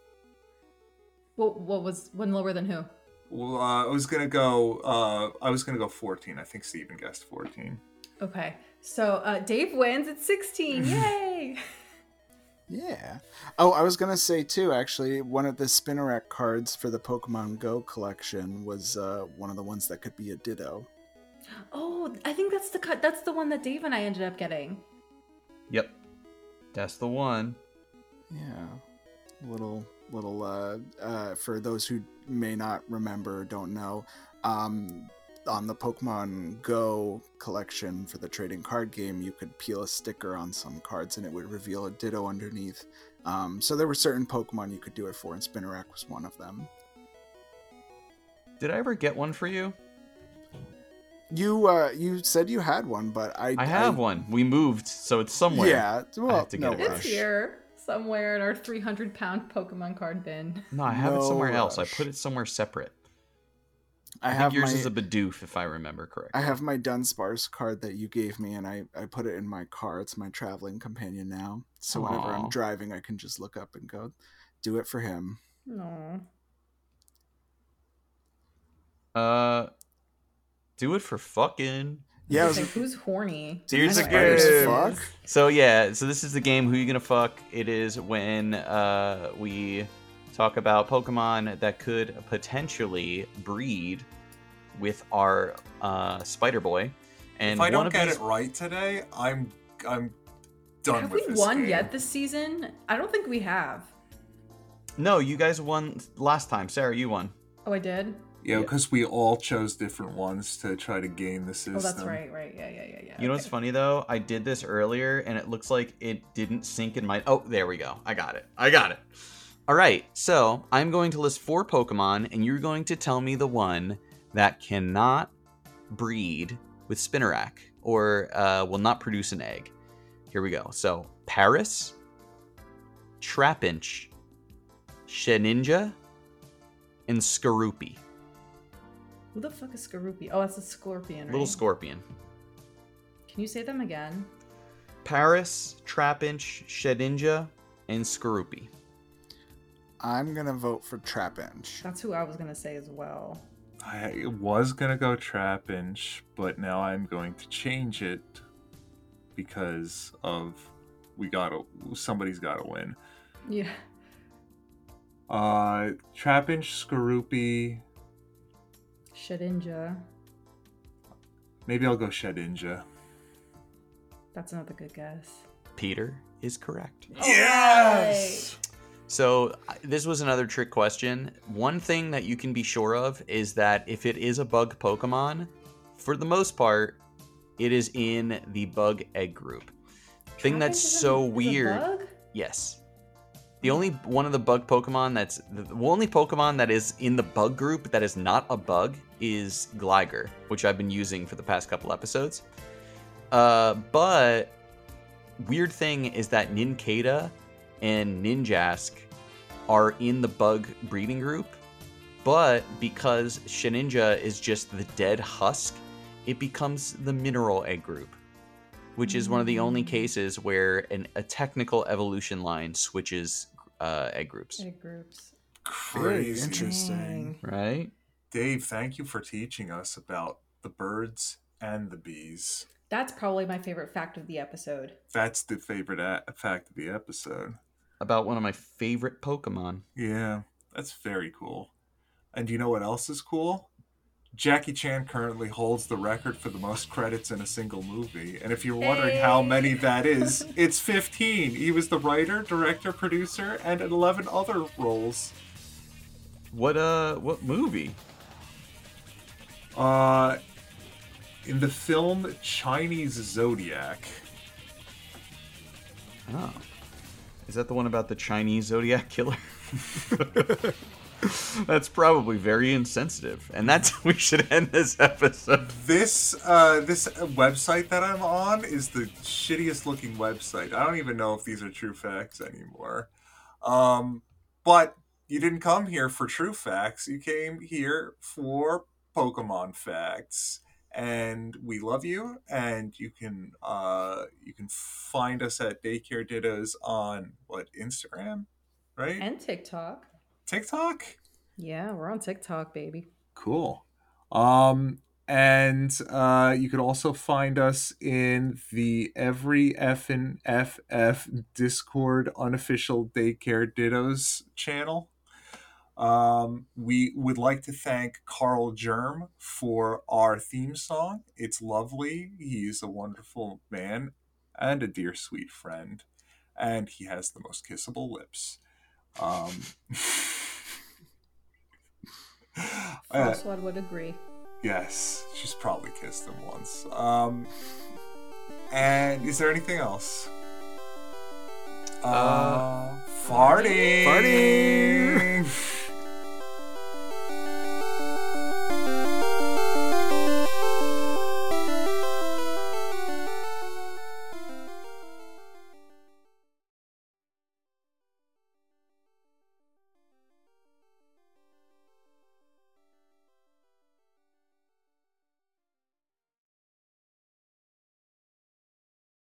What, what was one lower than who? Well, uh, I was gonna go. Uh, I was gonna go 14. I think Steven guessed 14. Okay. So uh, Dave wins at 16. Yay. Yeah. Oh, I was gonna say too. Actually, one of the Spinarak cards for the Pokemon Go collection was uh, one of the ones that could be a Ditto. oh, I think that's the cut. That's the one that Dave and I ended up getting. Yep. That's the one. Yeah. little little uh, uh, for those who may not remember, don't know. Um, on the Pokemon Go collection for the trading card game, you could peel a sticker on some cards and it would reveal a Ditto underneath. Um, so there were certain Pokemon you could do it for, and Spinarak was one of them. Did I ever get one for you? You uh, you said you had one, but I I have one. We moved, so it's somewhere. Yeah, well, to get no it It's here somewhere in our 300 pound Pokemon card bin. No, I have it No somewhere else. I put it somewhere separate. I I, have think yours my is a Bidoof, if I remember correctly. I have my Dunsparce card that you gave me, and I, I put it in my car. It's my traveling companion now. So whenever I'm driving, I can just look up and go, do it for him. No. Uh, do it for fucking. Yeah, it was, like, who's horny? Here's I a know Spiders everyone fuck? So yeah, so this is the game. Who you gonna fuck? It is when uh we talk about Pokemon that could potentially breed with our uh Spider Boy. And if I one don't get these, it right today, I'm I'm done Have with we this won game. yet this season? I don't think we have. no, you guys won last time. Sarah, you won. Oh, I did. Yeah, Yeah. because we all chose different ones to try to gain the system. Oh, that's right. Right. Yeah. Yeah. Yeah. Yeah. You know what's funny though? I did this earlier and it looks like it didn't sync in my. Oh, there we go. I got it. I got it. All right. So I'm going to list four Pokemon and you're going to tell me the one that cannot breed with Spinarak or uh, will not produce an egg. Here we go. So Paras, Trapinch, Shedinja, and Skorupi. Who the fuck is Skorupi? Oh, that's a scorpion, right? Little scorpion. Can you say them again? Paras, Trapinch, Shedinja, and Skorupi. I'm gonna vote for Trapinch. That's who I was gonna say as well. I was gonna go Trapinch, but now I'm going to change it because of we gotta somebody's gotta win. Yeah. Uh Trapinch, Skorupi, Shedinja. maybe I'll go Shedinja. That's another good guess. Peter is correct. Yes! So, this was another trick question. One thing that you can be sure of is that if it is a bug Pokemon, for the most part, it is in the bug egg group. Thing that's Trapinch is a- so a weird. bug? Yes. The only one of the bug Pokemon that's the only Pokemon that is in the bug group that is not a bug is Gligar, which I've been using for the past couple episodes. Uh, but weird thing is that Nincada and Ninjask are in the bug breeding group, but because Shedinja is just the dead husk, it becomes the mineral egg group, which is one of the only Mm. cases where an, a technical evolution line switches uh, egg groups. Egg groups. Very Crazy. interesting. Right? Dave, thank you for teaching us about the birds and the bees. That's probably my favorite fact of the episode. That's the favorite a- fact of the episode. About one of my favorite Pokemon. Yeah, that's very cool. And you know what else is cool? Jackie Chan currently holds the record for the most credits in a single movie. And if you're wondering how many that is, it's 15. He was the writer, director, producer, and 11 other roles. What uh what movie? Uh, in the film Chinese Zodiac. Oh. Is that the one about the Chinese Zodiac killer? that's probably very insensitive. And that's we should end this episode. This uh, this website that I'm on is the shittiest looking website. I don't even know if these are true facts anymore. Um, but you didn't come here for true facts. You came here for Pokemon facts, and we love you. And you can uh, you can find us at Daycare Dittos on what Instagram, right? And TikTok. TikTok. Yeah, we're on TikTok, baby. Cool. Um, and uh, you could also find us in the every F and FF Discord unofficial daycare dittos channel. Um, we would like to thank Carl Germ for our theme song. It's lovely. He's a wonderful man and a dear, sweet friend. And he has the most kissable lips. Um, François uh, would agree. Yes, she's probably kissed him once. Um, and is there anything else? Uh, uh farting. Farting.